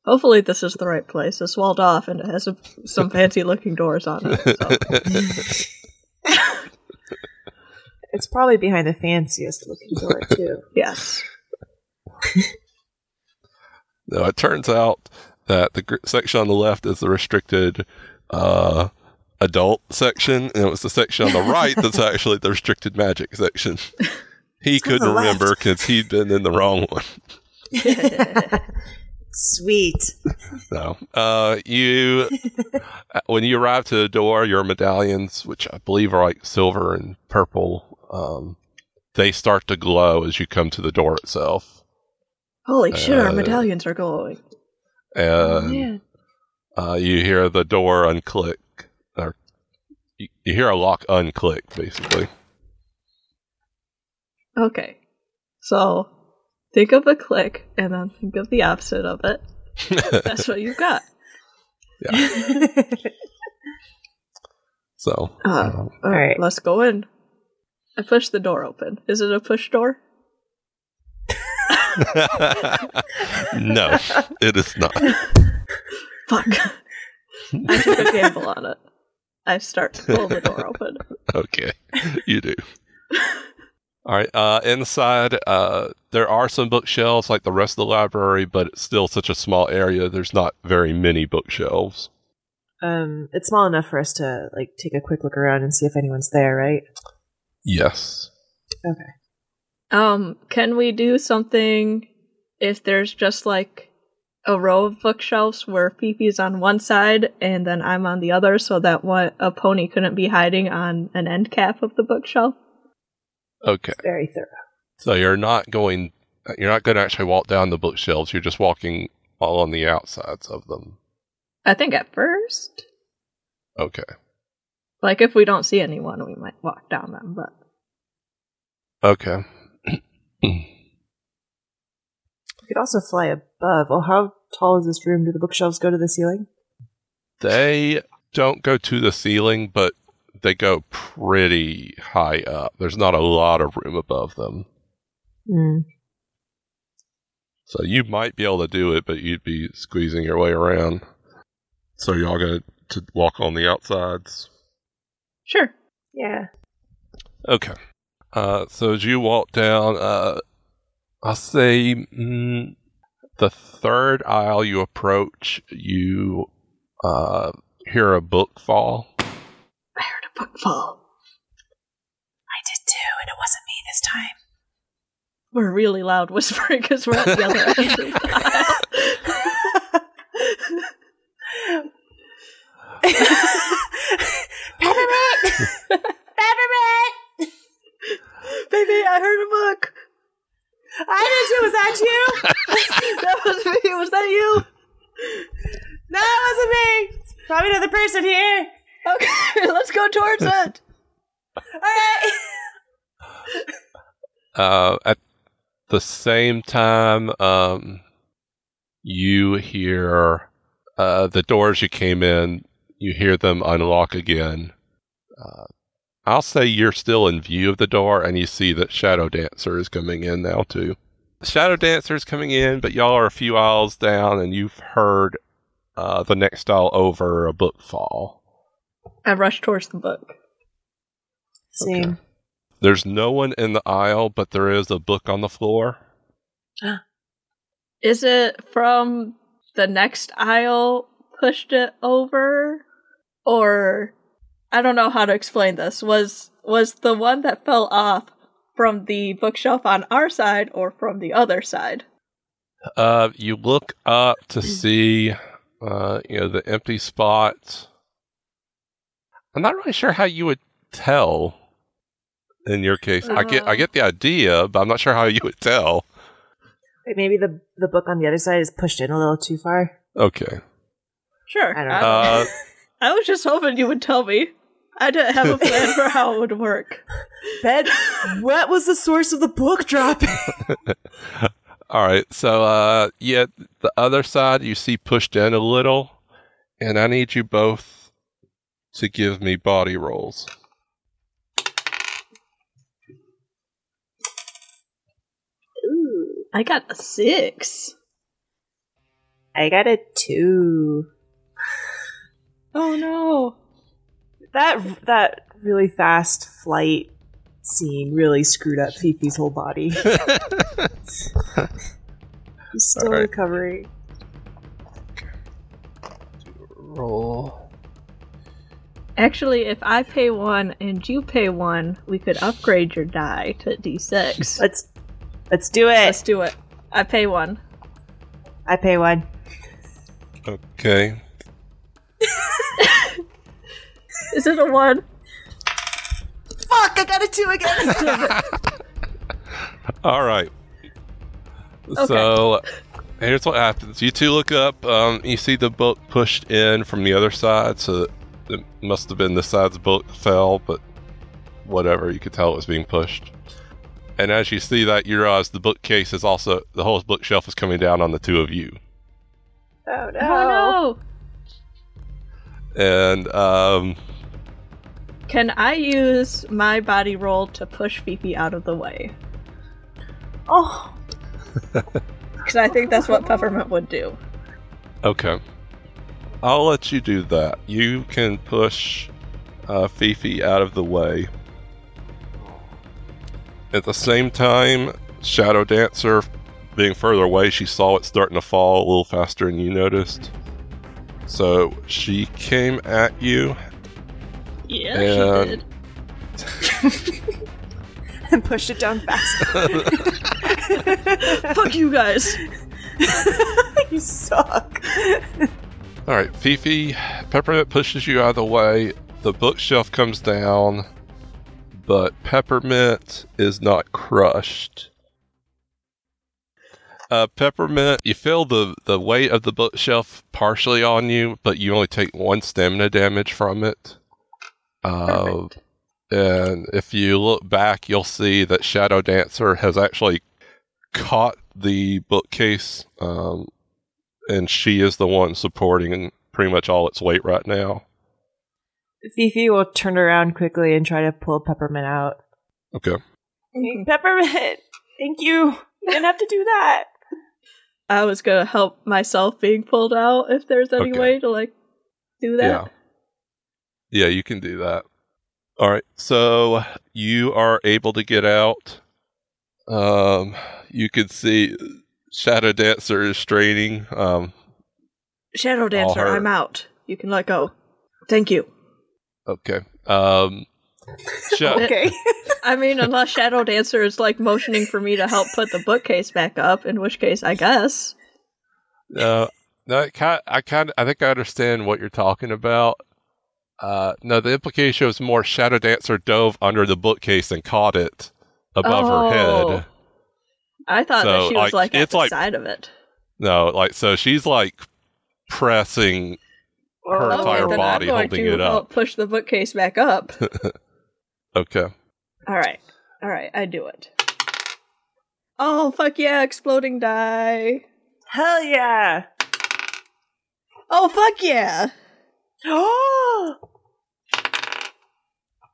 Hopefully, this is the right place. It's walled off and it has a, some fancy looking doors on it. So. It's probably behind the fanciest looking door too. Yes. No, it turns out that the section on the left is the restricted uh, adult section, and it was the section on the right that's actually the restricted magic section. He on couldn't remember because he'd been in the wrong one. Sweet. So, uh, you, uh, when you arrive to the door, your medallions, which I believe are like silver and purple, um, they start to glow as you come to the door itself. Holy shit, our Uh, medallions are glowing. And yeah. uh, you hear the door unclick, you, you hear a lock unclick, basically. Okay. So, think of a click and then think of the opposite of it. That's what you've got. Yeah. so, Uh, um, all right. Let's go in. I push the door open. Is it a push door? no, it is not. Fuck. I took a gamble on it. I start to pull the door open. Okay, you do. All right. Uh, inside, uh, there are some bookshelves like the rest of the library, but it's still such a small area. There's not very many bookshelves. Um, it's small enough for us to like take a quick look around and see if anyone's there, right? Yes. Okay. Um, can we do something if there's just like a row of bookshelves where Fifi's on one side and then I'm on the other so that one a pony couldn't be hiding on an end cap of the bookshelf? Okay. Very thorough. So you're not going. You're not going to actually walk down the bookshelves. You're just walking all on the outsides of them. I think at first. Okay. Like if we don't see anyone we might walk down them, but Okay. We could also fly above. Oh, how tall is this room? Do the bookshelves go to the ceiling? They don't go to the ceiling, but they go pretty high up. There's not a lot of room above them. Hmm. So you might be able to do it, but you'd be squeezing your way around. So y'all going to walk on the outsides? sure. Yeah. Okay. Uh, so as you walk down, uh, I'll say mm, the third aisle you approach, you uh, hear a book fall. I heard a book fall. I did too, and it wasn't me this time. We're really loud whispering because we're at the other end of the aisle. Peppermint! Peppermint! Baby, I heard a book. I did too. Was that you? That was me. Was that you? No, it wasn't me. It's probably another person here. Okay, let's go towards it. All right. Uh, at the same time, um, you hear uh, the doors you came in, you hear them unlock again. Uh, I'll say you're still in view of the door, and you see that Shadow Dancer is coming in now too. Shadow Dancer is coming in, but y'all are a few aisles down, and you've heard uh, the next aisle over a book fall. I rush towards the book. Same. Okay. There's no one in the aisle, but there is a book on the floor. Is it from the next aisle pushed it over? Or I don't know how to explain this. Was was the one that fell off from the bookshelf on our side or from the other side? Uh, you look up to see, uh, you know, the empty spot. I'm not really sure how you would tell. In your case, I get I Uh. get the idea, but I'm not sure how you would tell. Wait, maybe the the book on the other side is pushed in a little too far. Okay. Sure. I don't know. Uh, I was just hoping you would tell me. I don't have a plan for how it would work. Ben, what was the source of the book dropping? all right. So, uh, yeah, the other side you see pushed in a little, and I need you both to give me body rolls. Ooh, I got a six. I got a two. Oh no. That that really fast flight scene really screwed up Fifi's whole body. He's still Alright. recovering. Roll. Actually, if I pay one and you pay one, we could upgrade your die to d6. Let's let's do it. Let's do it. I pay one. I pay one. Okay. Is it a one? Fuck! I got a two again. All right. So here's what happens. You two look up. Um, you see the boat pushed in from the other side, so it must have been the side's book fell, but whatever. You could tell it was being pushed. And as you see that, you realize the bookcase is also the whole bookshelf is coming down on the two of you. oh no! Oh no! And um, Can I use my body roll to push Fifi out of the way? Oh, Because I think that's what Peppermint would do. okay, I'll let you do that. You can push uh, Fifi out of the way. At the same time, Shadow Dancer being further away, she saw it starting to fall a little faster than you noticed. So she came at you. Yeah, And- she did. and pushed it down fast. Fuck you guys! you suck. All right, Fifi, Peppermint pushes you out of the way. The bookshelf comes down, but Peppermint is not crushed. Uh, Peppermint, you feel the, the weight of the bookshelf partially on you, but you only take one stamina damage from it. Uh, and if you look back, you'll see that Shadow Dancer has actually caught the bookcase, um, and she is the one supporting pretty much all its weight right now. Fifi will turn around quickly and try to pull Peppermint out. Okay. Peppermint, thank you. You didn't have to do that. I was gonna help myself being pulled out if there's any Okay. way to like do that. Yeah. Yeah, you can do that. All right. So you are able to get out. Um, you can see Shadow Dancer is straining. Um, Shadow Dancer. I'm out. You can let go. Thank you. okay. Um, Sha- Okay. I mean, unless Shadow Dancer is like motioning for me to help put the bookcase back up, in which case, I guess. No, no, it kind I kind I think I understand what you're talking about. Uh, no, the implication was more Shadow Dancer dove under the bookcase and caught it above her Oh. head. I thought So, that she was like, like, at it's the like- side of it. No, like so she's like pressing her Oh, entire then body I'm going holding to it up. help push the bookcase back up. Okay. All right, all right, I do it. Oh fuck yeah! Exploding die. Hell yeah. Oh fuck yeah! Oh,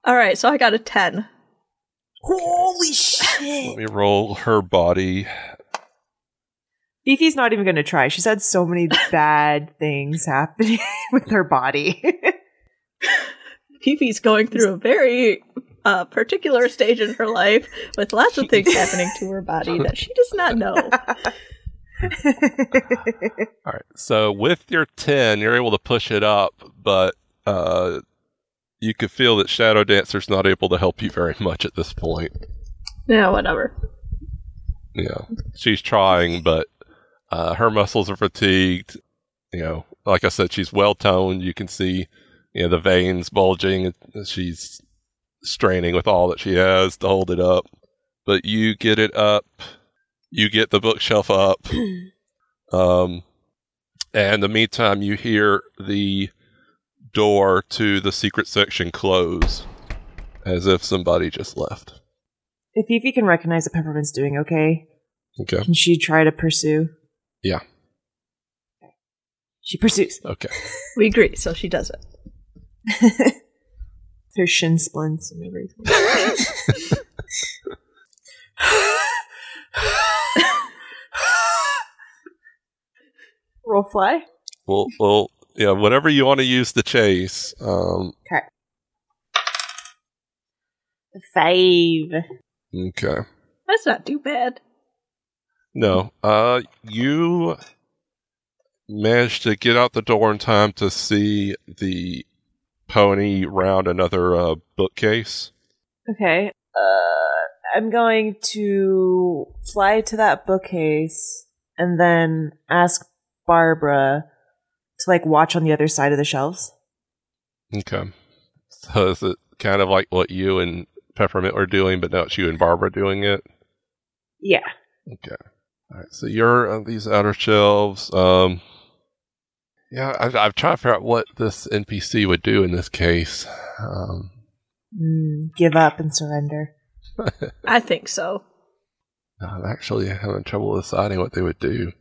All right, so I got a ten. holy shit! Let me roll her body. Fifi's not even going to try. She's had so many bad things happening with her body. Fifi's going through a very uh, particular stage in her life with lots of things happening to her body that she does not know. All right. So with your 10, you're able to push it up, but uh, you could feel that Shadow Dancer's not able to help you very much at this point. Yeah, whatever. Yeah. She's trying, but uh, her muscles are fatigued. You know, like I said, she's well toned. You can see, you know, the veins bulging. She's straining with all that she has to hold it up. But you get it up. You get the bookshelf up. Um, and in the meantime, you hear the door to the secret section close, as if somebody just left. if Fifi can recognize that Peppermint's doing okay, Okay. can she try to pursue? Yeah. She pursues. Okay. We agree, so she does it. Her shin splints and everything. Roll fly. Well, well, yeah. Whatever you want to use to chase. Um. Five. Okay. That's not too bad. No. Uh. You managed to get out the door in time to see the pony round another uh, bookcase. Okay. Uh, I'm going to fly to that bookcase and then ask Barbara to like watch on the other side of the shelves. Okay. So is it kind of like what you and Peppermint were doing, but now it's you and Barbara doing it? Yeah. Okay. All right. So you're on these outer shelves. Um. Yeah, I've, I've tried to figure out what this NPC would do in this case. Um, Mm, give up and surrender. I think so. I'm actually having trouble deciding what they would do.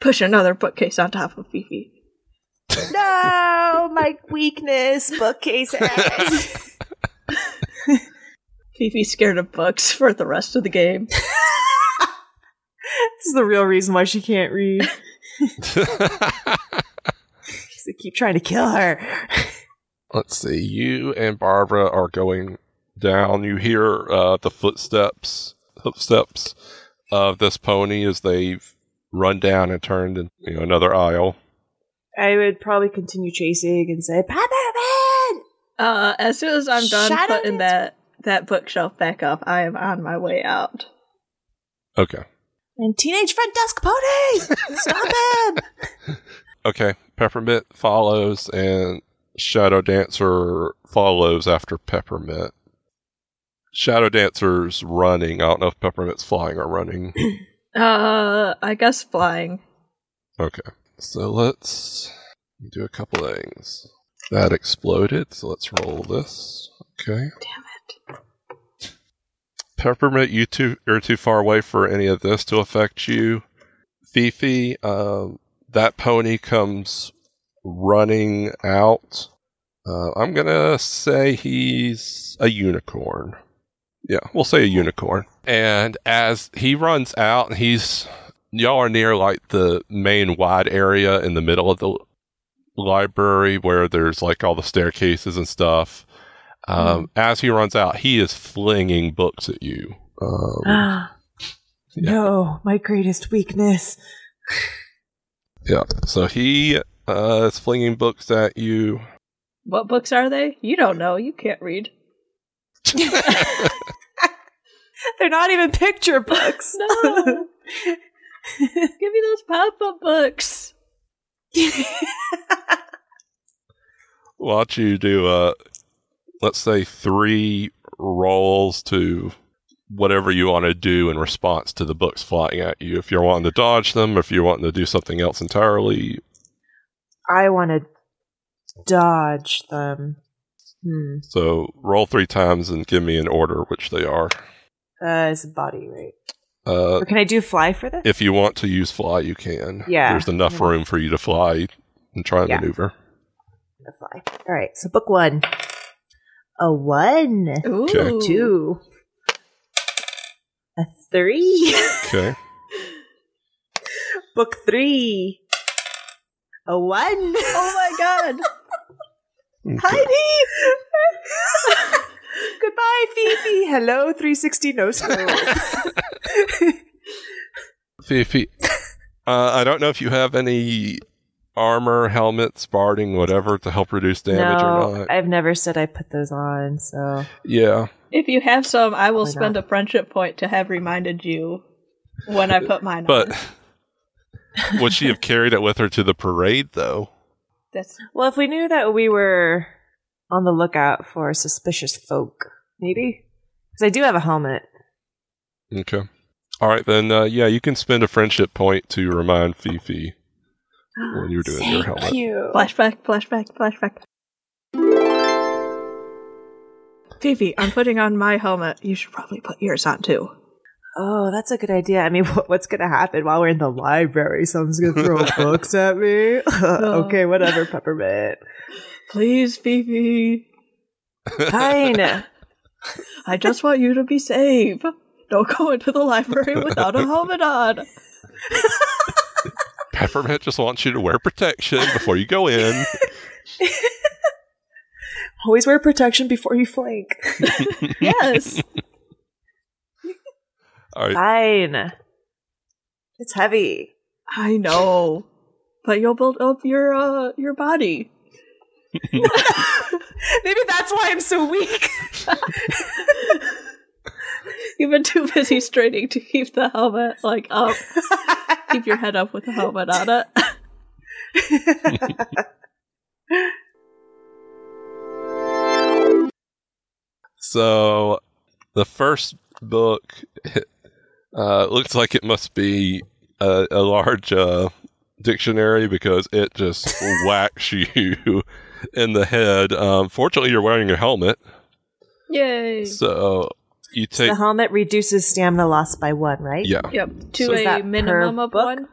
Push another bookcase on top of Fifi. No, my weakness, bookcases. Fifi's scared of books for the rest of the game. this is the real reason why she can't read. Because they keep trying to kill her. Let's see. You and Barbara are going down. You hear uh, the footsteps, footsteps of this pony as they've run down and turned in you know, another aisle. I would probably continue chasing and say, Peppermint! Uh, as soon as I'm done Shadow putting Dancer. that that bookshelf back up, I am on my way out. Okay. And Teenage Friend Dusk Pony! Stop him! Okay. Peppermint follows, and Shadow Dancer follows after Peppermint. Shadow Dancer's running. I don't know if Peppermint's flying or running. Uh, I guess flying. Okay. So let's do a couple things. That exploded, so let's roll this. Okay. Damn it. Peppermint, you two are too far away for any of this to affect you. Fifi, um, that pony comes running out. Uh, I'm gonna say he's a unicorn. Yeah, we'll say a unicorn. And as he runs out, he's y'all are near like the main wide area in the middle of the library where there's like all the staircases and stuff. Um, As he runs out, he is flinging books at you. Um, Ah. Yeah. No, my greatest weakness. yeah, so he uh, is flinging books at you. What books are they? You don't know. You can't read. They're not even picture books. No. Give me those pop-up books. Watch you do, uh, let's say, three rolls to whatever you want to do in response to the books flying at you. If you're wanting to dodge them, if you're wanting to do something else entirely. I want to dodge them. Hmm. So roll three times and give me an order which they are. Uh, it's a body, right? Uh, Or can I do fly for this? if you want to use fly, you can. Yeah. There's enough Yeah. room for you to fly and try and Yeah. maneuver. Fly. All right. So book one. A one. Ooh. Okay. Two. A three. Okay. book three. A one. Oh my god. okay. Heidi. Goodbye, Fifi. Hello, 360 no scope. Fifi, uh, I don't know if you have any armor, helmets, barding, whatever to help reduce damage or no, not. I've never said I put those on, so yeah. If you have some, I will Probably spend not. a friendship point to have reminded you when I put mine But on. But would she have carried it with her to the parade, though? That's well, if we knew that we were on the lookout for suspicious folk, maybe because I do have a helmet. Okay. All right, then, uh, yeah, you can spend a friendship point to remind Fifi when you're doing your helmet. you. flashback, flashback, flashback. Fifi, I'm putting on my helmet. You should probably put yours on too. Oh, that's a good idea. I mean, what, what's going to happen while we're in the library? Someone's going to throw books at me. okay, whatever, Peppermint. Please, Fifi. Fine. I just want you to be safe. Don't go into the library without a helmet on. Peppermint just wants you to wear protection before you go in. Always wear protection before you flank. Yes. All right. Fine. It's heavy. I know. But you'll build up your uh your body. Maybe that's why I'm so weak. You've been too busy straining to keep the helmet like up. keep your head up with the helmet on it. So the first book uh, looks like it must be a, a large uh, dictionary because it just whacks you in the head. Um, fortunately, you're wearing a helmet, Yay. so you take the helmet reduces stamina loss by one, right? yeah. Yep. To So a minimum of book? one,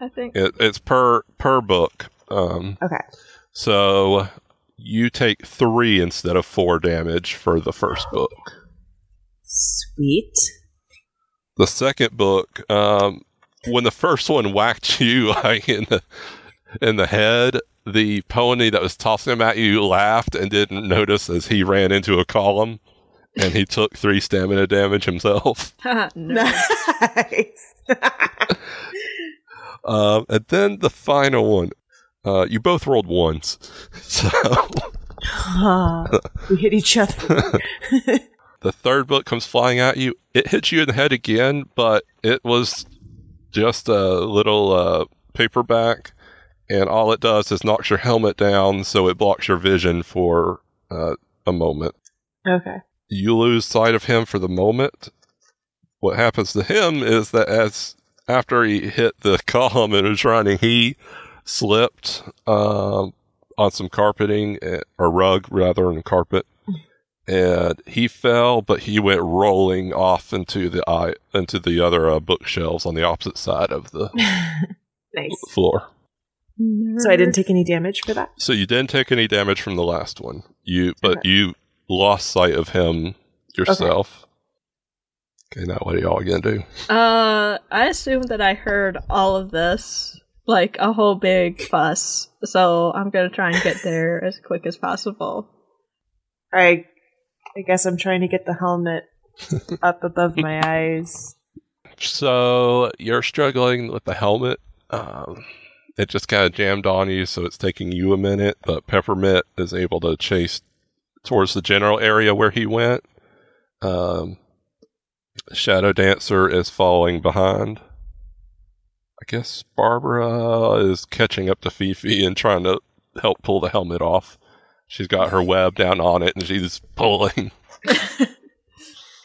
I think. It, it's per per book. Um, Okay. so you take three instead of four damage for the first book. Sweet. the second book, um, when the first one whacked you like in the in the head, the pony that was tossing him at you laughed and didn't notice as he ran into a column, and he took three stamina damage himself. Nice. Um, and then the final one, uh, you both rolled ones, so we hit each other. the third book comes flying at you. It hits you in the head again, but it was just a little uh, paperback, and all it does is knocks your helmet down, so it blocks your vision for uh, a moment. okay. You lose sight of him for the moment. What happens to him is that as after he hit the column and was running, he slipped um, on some carpeting eh, or rug rather than carpet, and he fell, but he went rolling off into the eye into the other uh, bookshelves on the opposite side of the Nice. floor. So I didn't take any damage for that. So you didn't take any damage from the last one. You but Okay. you lost sight of him yourself. Okay, now what are y'all gonna do? Uh, I assume that I heard all of this, like a whole big fuss. So I'm gonna try and get there as quick as possible. I, I guess I'm trying to get the helmet up above my eyes. So you're struggling with the helmet. Um, it just kind of jammed on you, so it's taking you a minute. But Peppermint is able to chase towards the general area where he went. Um, Shadow Dancer is falling behind. I guess Barbara is catching up to Fifi and trying to help pull the helmet off. She's got her web down on it and she's pulling.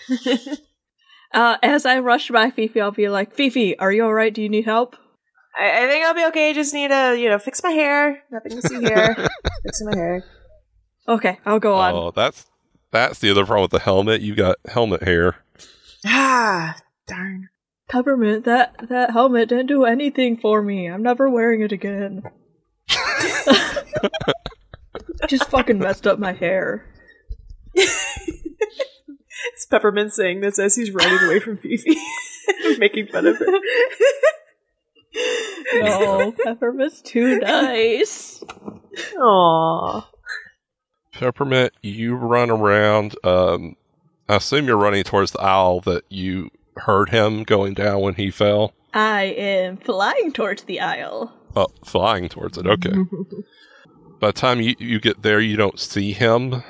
Uh, as I rush by Fifi, I'll be like, Fifi, are you alright? Do you need help? I, I think I'll be okay. Just need to, you know, fix my hair. Nothing to see here. Fixing my hair. Okay, I'll go on. Oh, that's that's the other problem with the helmet. You got helmet hair. Ah, darn. Peppermint, that that helmet didn't do anything for me. I'm never wearing it again. Just fucking messed up my hair. It's Peppermint saying this as he's running away from Fifi, making fun of it. No, Peppermint's too nice. Aww. Peppermint, you run around. Um, I assume you're running towards the owl that you heard him going down when he fell. I am flying towards the aisle. Oh, flying towards it. Okay. By the time you, you get there, you don't see him,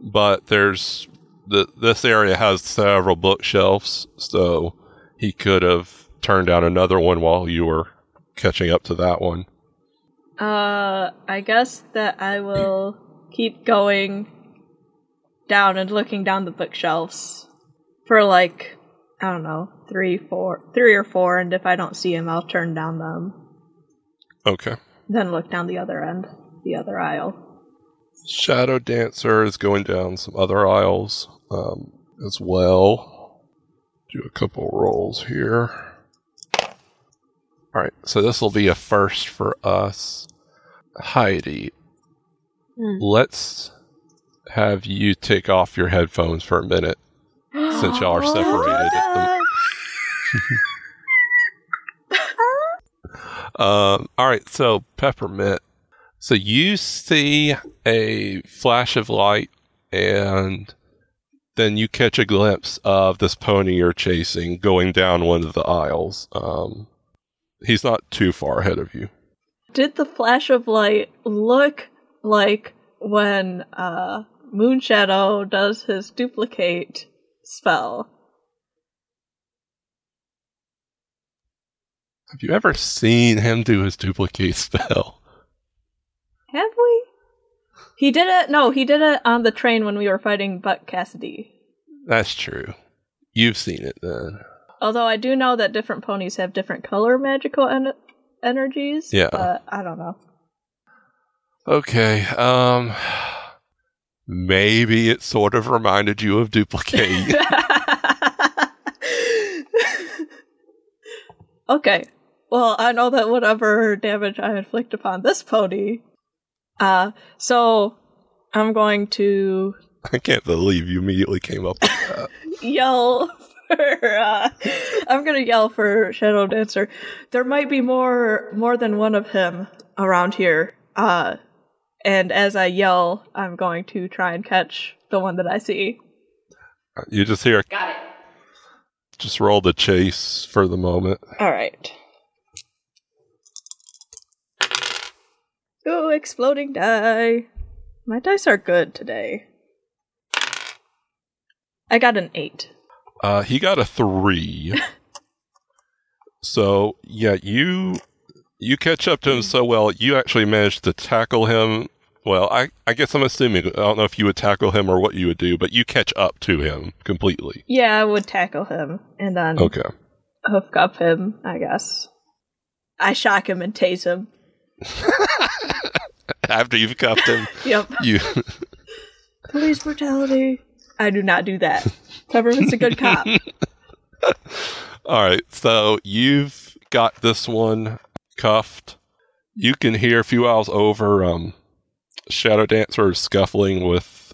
but there's the this area has several bookshelves, so he could have turned down another one while you were catching up to that one. Uh, I guess that I will keep going down and looking down the bookshelves for like I don't know three, four, three or four, and if I don't see him, I'll turn down them. Okay. Then look down the other end, the other aisle. Shadow Dancer is going down some other aisles um, as well. Do a couple rolls here. All right, so this will be a first for us. Heidi, Hmm. let's have you take off your headphones for a minute since y'all are separated. um, all right, so Peppermint. So you see a flash of light, and then you catch a glimpse of this pony you're chasing going down one of the aisles. Um, he's not too far ahead of you. Did the flash of light look like when uh, Moonshadow does his duplicate spell? Have you ever seen him do his duplicate spell? Have we? He did it. No, he did it on the train when we were fighting Buck Cassidy. That's true. You've seen it then. Although I do know that different ponies have different color magical en- energies. Yeah. But I don't know. Okay. Um, maybe it sort of reminded you of duplicate. okay. Well, I know that whatever damage I inflict upon this pony. Uh, so I'm going to I can't believe you immediately came up with that. yell uh, I'm gonna yell for Shadow Dancer. There might be more more than one of him around here. Uh and as I yell, I'm going to try and catch the one that I see. You just hear, Got it. just roll the chase for the moment. Alright. Ooh, exploding die. My dice are good today. I got an eight. Uh, he got a three. so yeah, you you catch up to him so well, you actually managed to tackle him. Well, I I guess I'm assuming I don't know if you would tackle him or what you would do, but you catch up to him completely. Yeah, I would tackle him and then Okay. hoof cuff him, I guess. I shock him and tase him. After you've cuffed him, Yep. you Police brutality. I do not do that. Peppermint's a good cop. All right, so you've got this one cuffed. You can hear a few hours over. Um, Shadow Dancer scuffling with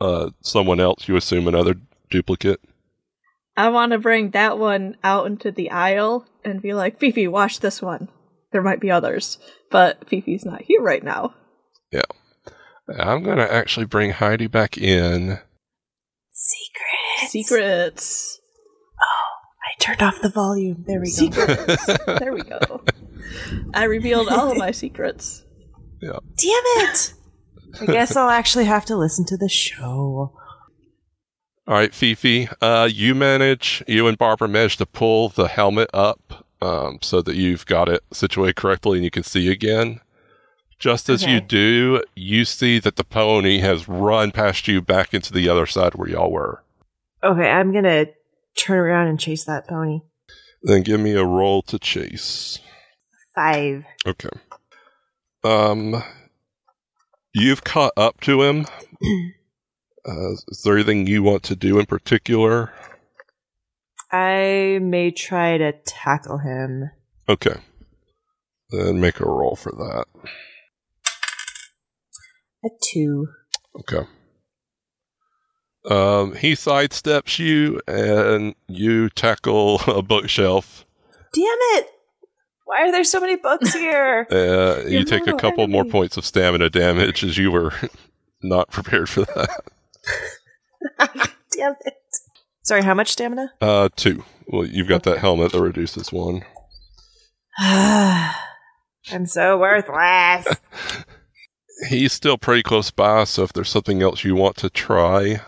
uh someone else. You assume another duplicate. I want to bring that one out into the aisle and be like, Fifi, watch this one. There might be others, but Fifi's not here right now. Yeah. I'm gonna actually bring Heidi back in. Secret. Secrets. Oh, I turned off the volume. There we go. Secrets. there we go. I revealed all of my secrets. Yeah. Damn it! I guess I'll actually have to listen to the show. All right, Fifi. Uh, you manage. You and Barbara manage to pull the helmet up, um, so that you've got it situated correctly and you can see again. Just as you do, you see that the pony has run past you back into the other side where y'all were. Okay, I'm gonna turn around and chase that pony. Then give me a roll to chase. Five. Okay. Um, you've caught up to him. Uh, is there anything you want to do in particular? I may try to tackle him. Okay. Then make a roll for that. A two. Okay. Um, he sidesteps you, and you tackle a bookshelf. Damn it! Why are there so many books here? Uh, you take a couple more points of stamina damage as you were not prepared for that. Damn it. Sorry, how much stamina? Uh, two. Well, you've got that helmet that reduces one. I'm so worthless. He's still pretty close by, so if there's something else you want to try,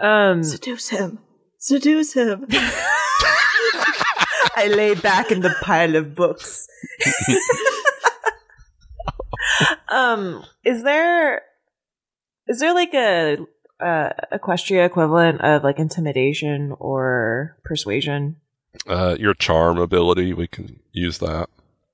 Um, Seduce him. Seduce him. I lay back in the pile of books. um, is there is there like a uh, equestria equivalent of like intimidation or persuasion? uh, your charm ability, we can use that.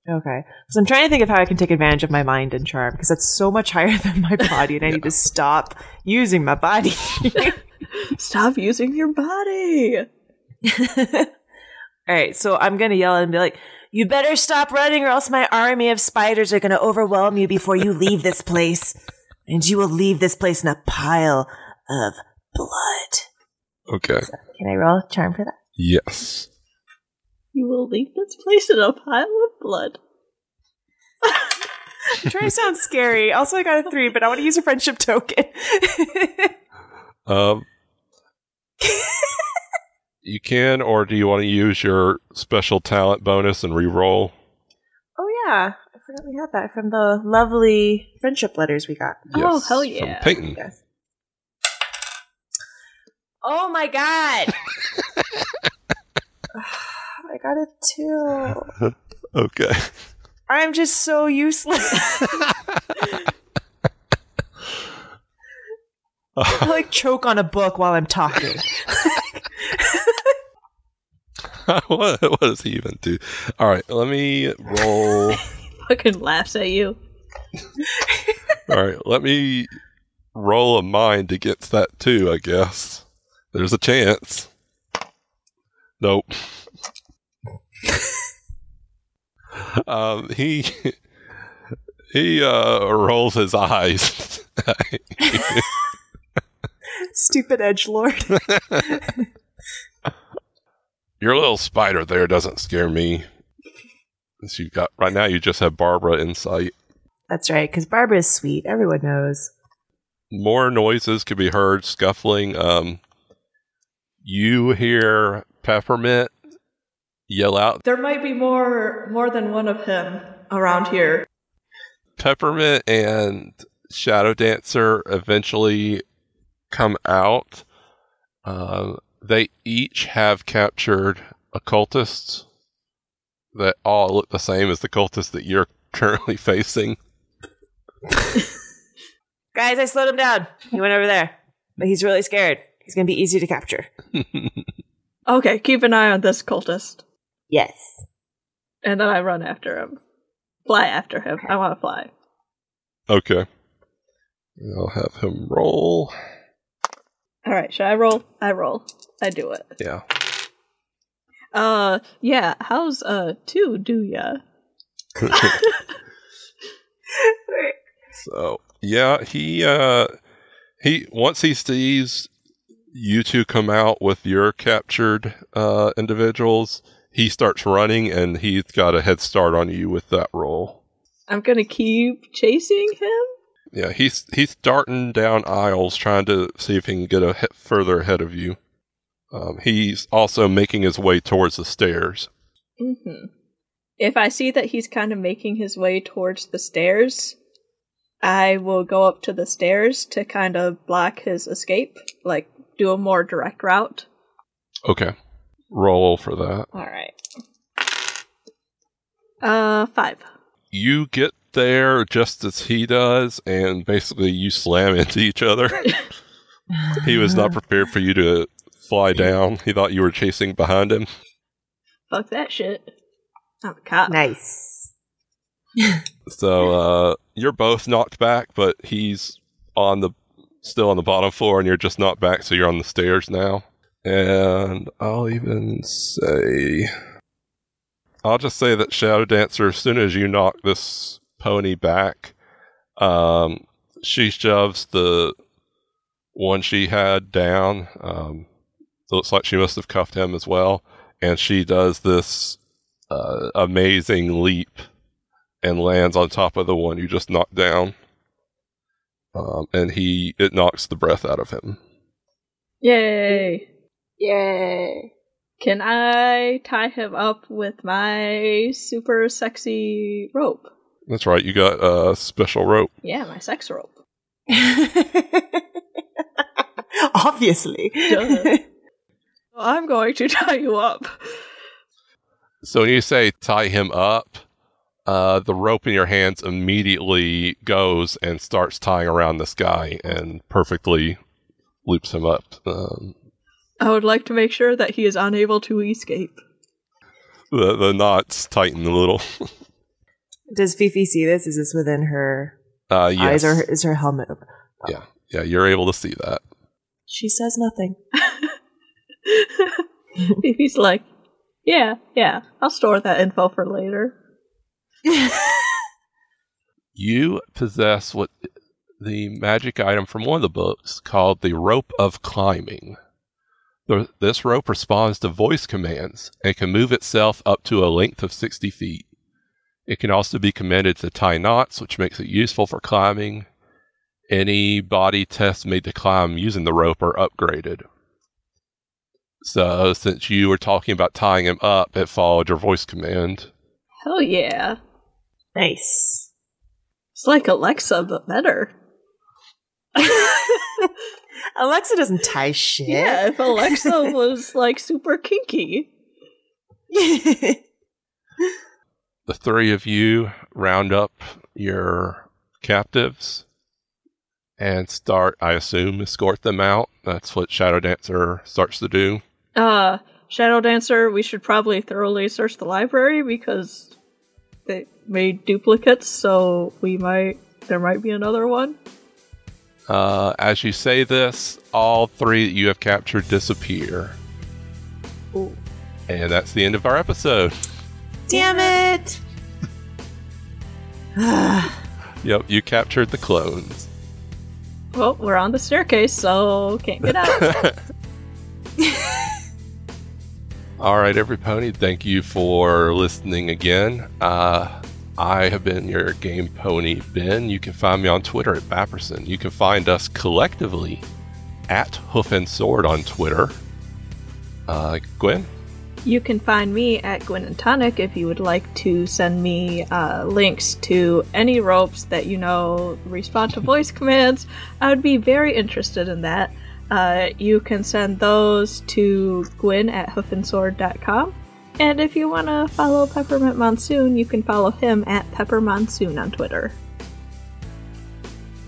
Okay, so I'm trying to think of how I can take advantage of my mind and charm because that's so much higher than my body, and I need to stop using my body. Stop using your body. All right, so I'm gonna yell and be like, "You better stop running, or else my army of spiders are gonna overwhelm you before you leave this place, and you will leave this place in a pile of blood." Okay. Can I roll charm for that? Yes. You will leave this place in a pile of blood. I'm trying to sound scary. Also, I got a three, but I want to use a friendship token. Um, you can, or do you want to use your special talent bonus and re-roll? oh yeah, I forgot we had that from the lovely friendship letters we got. Oh, hell yeah, from. Peyton. Yes. Oh my god! I got a two. Okay. I'm just so useless. I like choke on a book while I'm talking. what, what does he even do? All right, let me roll. Fucking laughs at you. All right, let me roll a mind against that too. I guess there's a chance. Nope. um, he he uh, rolls his eyes. Stupid edge lord. Your little spider there doesn't scare me. Since you got right now, you just have Barbara in sight. That's right, because Barbara is sweet. Everyone knows. more noises can be heard scuffling um you hear peppermint yell out There might be more more than one of him around here. peppermint and shadow dancer eventually come out uh, they each have captured occultists that all look the same as the cultists that you're currently facing Guys, I slowed him down. He went over there. But he's really scared. He's going to be easy to capture. Okay, keep an eye on this cultist. Yes. And then I run after him. Fly after him. I want to fly. okay i'll have him roll Alright, should I roll? I roll. I do it. yeah Uh, yeah, how's, uh, two do ya? So yeah, he uh he once he sees you two come out with your captured uh individuals, he starts running and he's got a head start on you with that roll. I'm gonna keep chasing him? Yeah, he's he's darting down aisles trying to see if he can get a he- further ahead of you. Um, he's also making his way towards the stairs. Mm-hmm. If I see that he's kind of making his way towards the stairs, I will go up to the stairs to kind of block his escape, like do a more direct route. Okay, roll for that. All right. Uh, five. You get there just as he does, and basically you slam into each other. he was not prepared for you to fly down. He thought you were chasing behind him. Fuck that shit. I'm a cop. Nice. So uh, you're both knocked back, but he's on the still on the bottom floor, and you're just knocked back. So you're on the stairs now. And I'll even say I'll just say that Shadow Dancer, as soon as you knock this pony back, um, she shoves the one she had down. Um, looks like she must have cuffed him as well. And she does this uh, amazing leap and lands on top of the one you just knocked down. Um, and he it knocks the breath out of him. Yay! Yay. Can I tie him up with my super sexy rope? That's right, you got a special rope. Yeah, my sex rope. Obviously. Duh. I'm going to tie you up. So when you say tie him up, uh, the rope in your hands immediately goes and starts tying around this guy and perfectly loops him up. Um, I would like to make sure that he is unable to escape. the the knots tighten a little. Does Fifi see this? Is this within her Uh, yes. eyes or is her helmet open? yeah, yeah, you're able to see that. She says nothing. He's like, yeah, yeah, I'll store that info for later. You possess what the magic item from one of the books called the rope of climbing. The, this rope responds to voice commands and can move itself up to a length of 60 feet. It can also be commanded to tie knots, which makes it useful for climbing. Any body tests made to climb using the rope are upgraded. So, since you were talking about tying him up, it followed your voice command. Hell yeah. Nice. It's like Alexa, but better. Alexa doesn't tie shit. Yeah, if Alexa was like super kinky. the three of you round up your captives and start, I assume, escort them out. That's what Shadow Dancer starts to do. Uh, Shadow Dancer, we should probably thoroughly search the library because they made duplicates, so we might, there might be another one. Uh, as you say this, all three that you have captured disappear. Ooh. And that's the end of our episode. Damn it! Yep, you captured the clones. Well, we're on the staircase, so can't get out. All right, every pony, thank you for listening again. Uh, I have been your game pony, Ben. You can find me on Twitter at Bapperson. You can find us collectively at Hoof and Sword on Twitter. Uh, Gwen? You can find me at Gwen and Tonic if you would like to send me uh, links to any ropes that you know respond to voice commands. I would be very interested in that. Uh, you can send those to Gwen at hoofandsword.com. And if you want to follow Peppermint Monsoon, you can follow him at Pepper Monsoon on Twitter.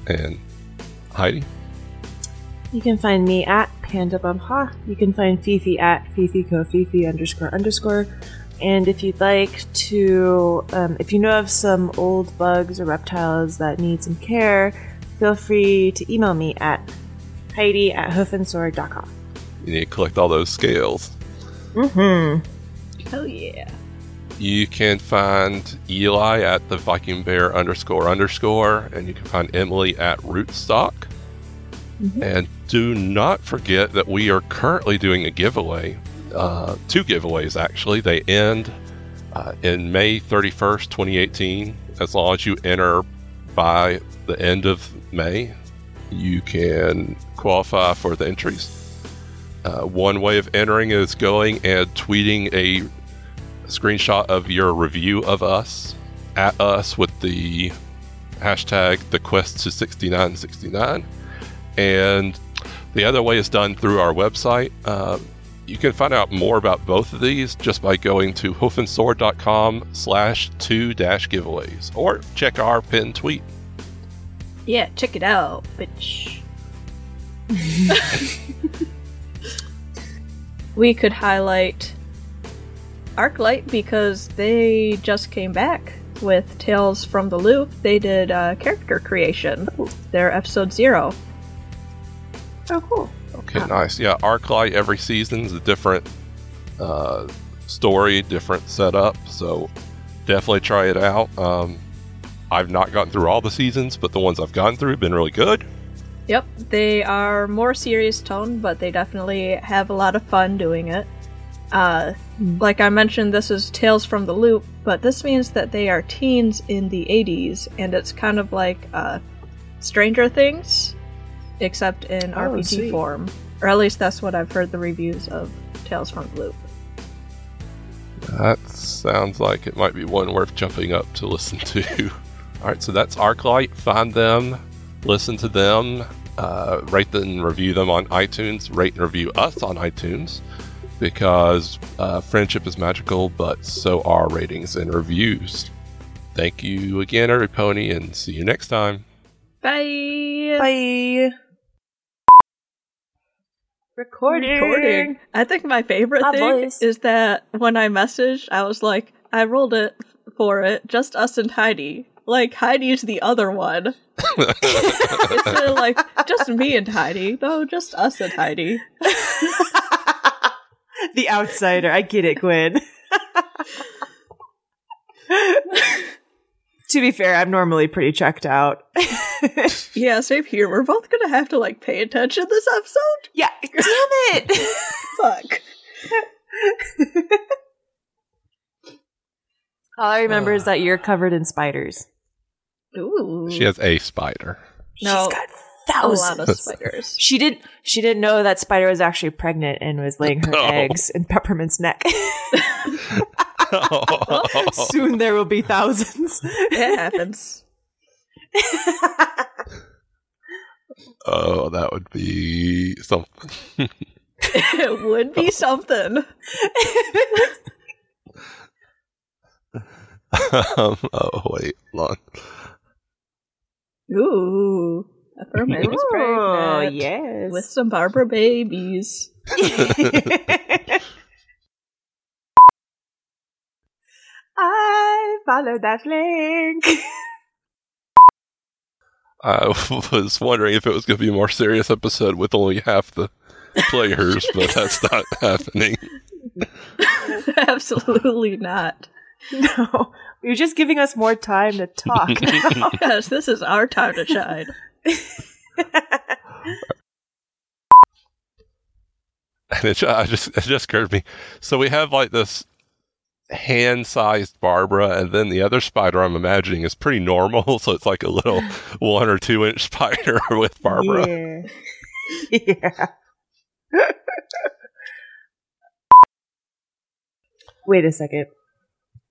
And Heidi? You can find me at Panda Bumha. You can find Fifi at Fifi Co Fifi underscore underscore. And if you'd like to, um, if you know of some old bugs or reptiles that need some care, feel free to email me at Heidi at hoofandsword.com. You need to collect all those scales. Mm-hmm. Hell yeah. You can find Eli at the Viking Bear underscore underscore, and you can find Emily at Rootstock. And do not forget that we are currently doing a giveaway. Uh, two giveaways, actually. They end uh, in May 31st, 2018. As long as you enter by the end of May, you can qualify for the entries. Uh, one way of entering is going and tweeting a screenshot of your review of us at us with the hashtag the quest to 6969 and the other way is done through our website. Uh, you can find out more about both of these just by going to hoofandsword.com slash two dash giveaways or check our pinned tweet. Yeah, check it out, bitch. we could highlight Arclight because they just came back with Tales from the Loop. They did uh, character creation. Their episode zero. Oh, cool. Okay, nice. Yeah, Arclight every season is a different uh, story, different setup. So definitely try it out. Um, I've not gotten through all the seasons, but the ones I've gotten through have been really good. Yep, they are more serious tone, but they definitely have a lot of fun doing it. Uh, like I mentioned, this is Tales from the Loop, but this means that they are teens in the 80s, and it's kind of like uh, Stranger Things, except in Oh, RPG sweet. form. Or at least that's what I've heard the reviews of Tales from the Loop. That sounds like it might be one worth jumping up to listen to. All right, so that's Arclight. Find them, listen to them, uh, rate them and review them on iTunes, rate and review us on iTunes because uh, friendship is magical, but so are ratings and reviews. Thank you again, Every Pony, and see you next time. Bye! Bye. Recording. recording. I think my favorite My thing voice. is that when I messaged, I was like, I rolled it for it, just us and Heidi. Like Heidi's the other one. Instead of like just me and Heidi. No, just us and Heidi. the outsider. I get it, Gwen. to be fair, I'm normally pretty checked out. Yeah, same here. We're both gonna have to like pay attention this episode. yeah, damn it. Fuck. All I remember is that you're covered in spiders. Ooh. She has a spider. No, She's got a lot thousands. of spiders. She didn't. She didn't know that Spider was actually pregnant and was laying her Oh. eggs in Peppermint's neck. Soon there will be thousands. It happens. oh, that would be something. it would be something. um, oh, wait, hold on. Ooh. Peppermint is Oh pregnant. yes. With some Barbara babies. I followed that link. I was wondering if it was going to be a more serious episode with only half the players, but that's not happening. Absolutely not. No, you're just giving us more time to talk. now. Yes, this is our time to shine. And it, ju- I just it just occurred to me. So we have like this hand-sized Barbara, and then the other spider I'm imagining is pretty normal. So it's like a little one or two inch spider with Barbara. Yeah. yeah. Wait a second.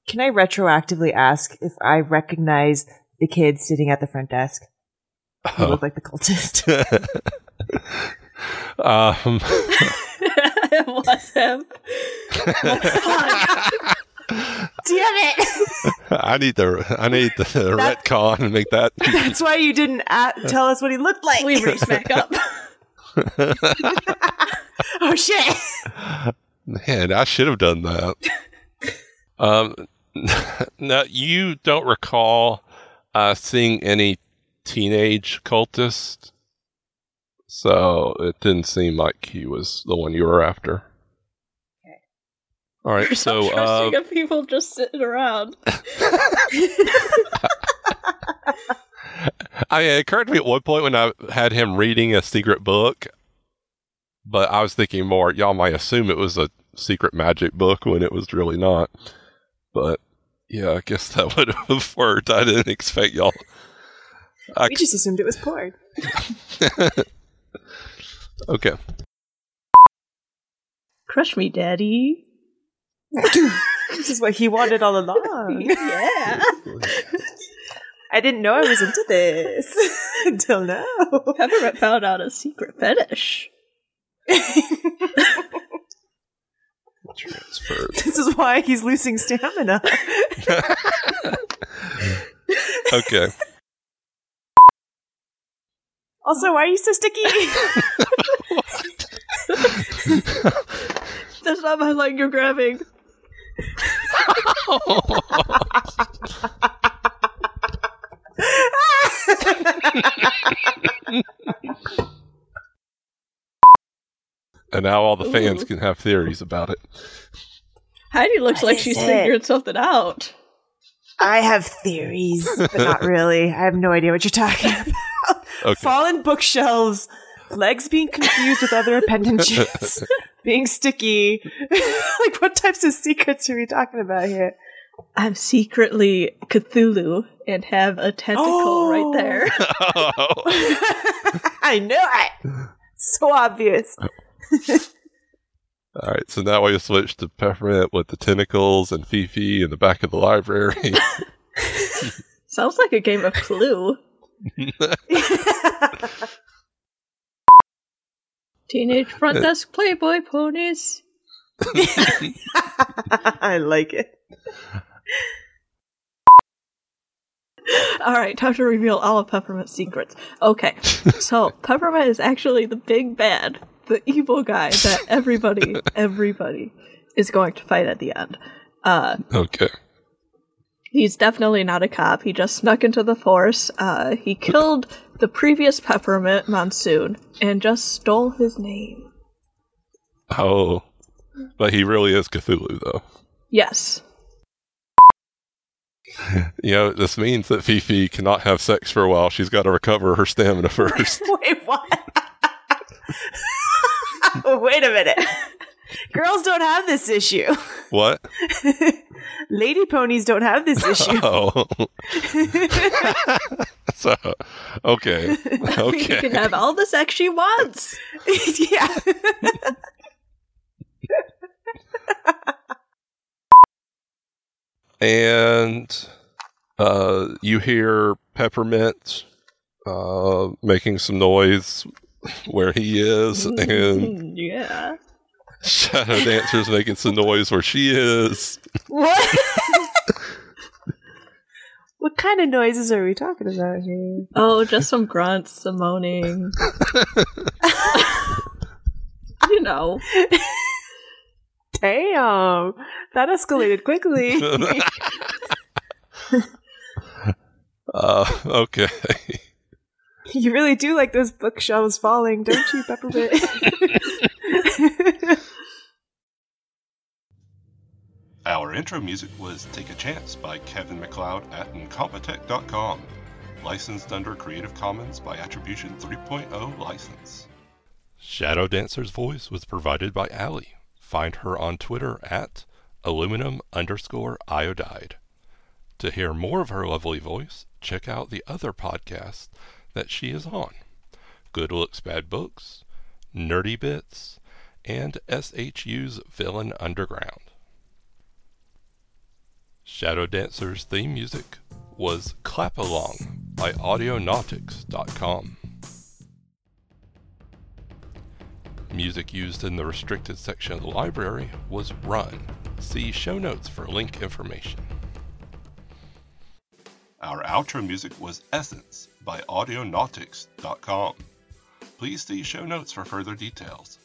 Can I retroactively ask if I recognize the kid sitting at the front desk? Who Oh. looked like the cultist. um, it was him. Damn it! I need the I need the retcon and make that. That's why you didn't a- tell us what he looked like. We reached back up. oh shit! Man, I should have done that. um, now you don't recall uh, seeing any teenage cultist, so it didn't seem like he was the one you were after. Okay. All right, You're so so uh, trusting of people just sitting around. I mean, it occurred to me at one point when I had him reading a secret book, but I was thinking more. Y'all might assume it was a secret magic book when it was really not. But yeah, I guess that would have worked. I didn't expect y'all. I, We just assumed it was poured. okay, Crush me, daddy. This is what he wanted all along. Yeah. I didn't know I was into this until now. Peppermint found out a secret fetish. Transferred. This is why he's losing stamina. Okay, Also, why are you so sticky? That's not my leg you're grabbing. and now all the fans Ooh. can have theories about it. Heidi looks What like she's it? figuring something out. I have theories, but not really. I have no idea what you're talking about. Okay. Fallen bookshelves, legs being confused with other appendages, being sticky. like, what types of secrets are we talking about here? I'm secretly Cthulhu and have a tentacle Oh. right there. I know it. So obvious. Oh. All right, so now we switch to Peppermint with the tentacles and Fifi in the back of the library. Sounds like a game of Clue. Teenage front desk Playboy ponies. I like it. All right, time to reveal all of Peppermint's secrets. Okay, so Peppermint is actually the big bad, the evil guy that everybody, everybody is going to fight at the end. Uh, okay. he's definitely not a cop. He just snuck into the force. Uh, he killed the previous Peppermint Monsoon and just stole his name. Oh, but he really is Cthulhu, though. Yes. You know, this means that Fifi cannot have sex for a while. She's got to recover her stamina first. Wait, what? Wait a minute. Girls don't have this issue. what? Lady ponies don't have this issue. Oh. so, okay. Fifi Okay. can have all the sex she wants. yeah. And uh, you hear Peppermint uh, making some noise where he is, and yeah. Shadow Dancer's making some noise where she is. What? what kind of noises are we talking about here? Oh, just some grunts, some moaning. you know. Damn. That escalated quickly. uh, okay. you really do like those bookshelves falling, don't you, Peppermint? Our intro music was Take a Chance by Kevin MacLeod at Incompetech.com. Licensed under Creative Commons by Attribution 3.0 license. Shadow Dancer's voice was provided by Allie. Find her on Twitter at aluminum underscore iodide. To hear more of her lovely voice, check out the other podcasts that she is on Good Looks Bad Books, Nerdy Bits, and SHU's Villain Underground. Shadow Dancer's theme music was Clap Along by Audionautix.com. Music used in the restricted section of the library was Run. See show notes for link information. Our outro music was Essence by Audionautix.com. Please see show notes for further details.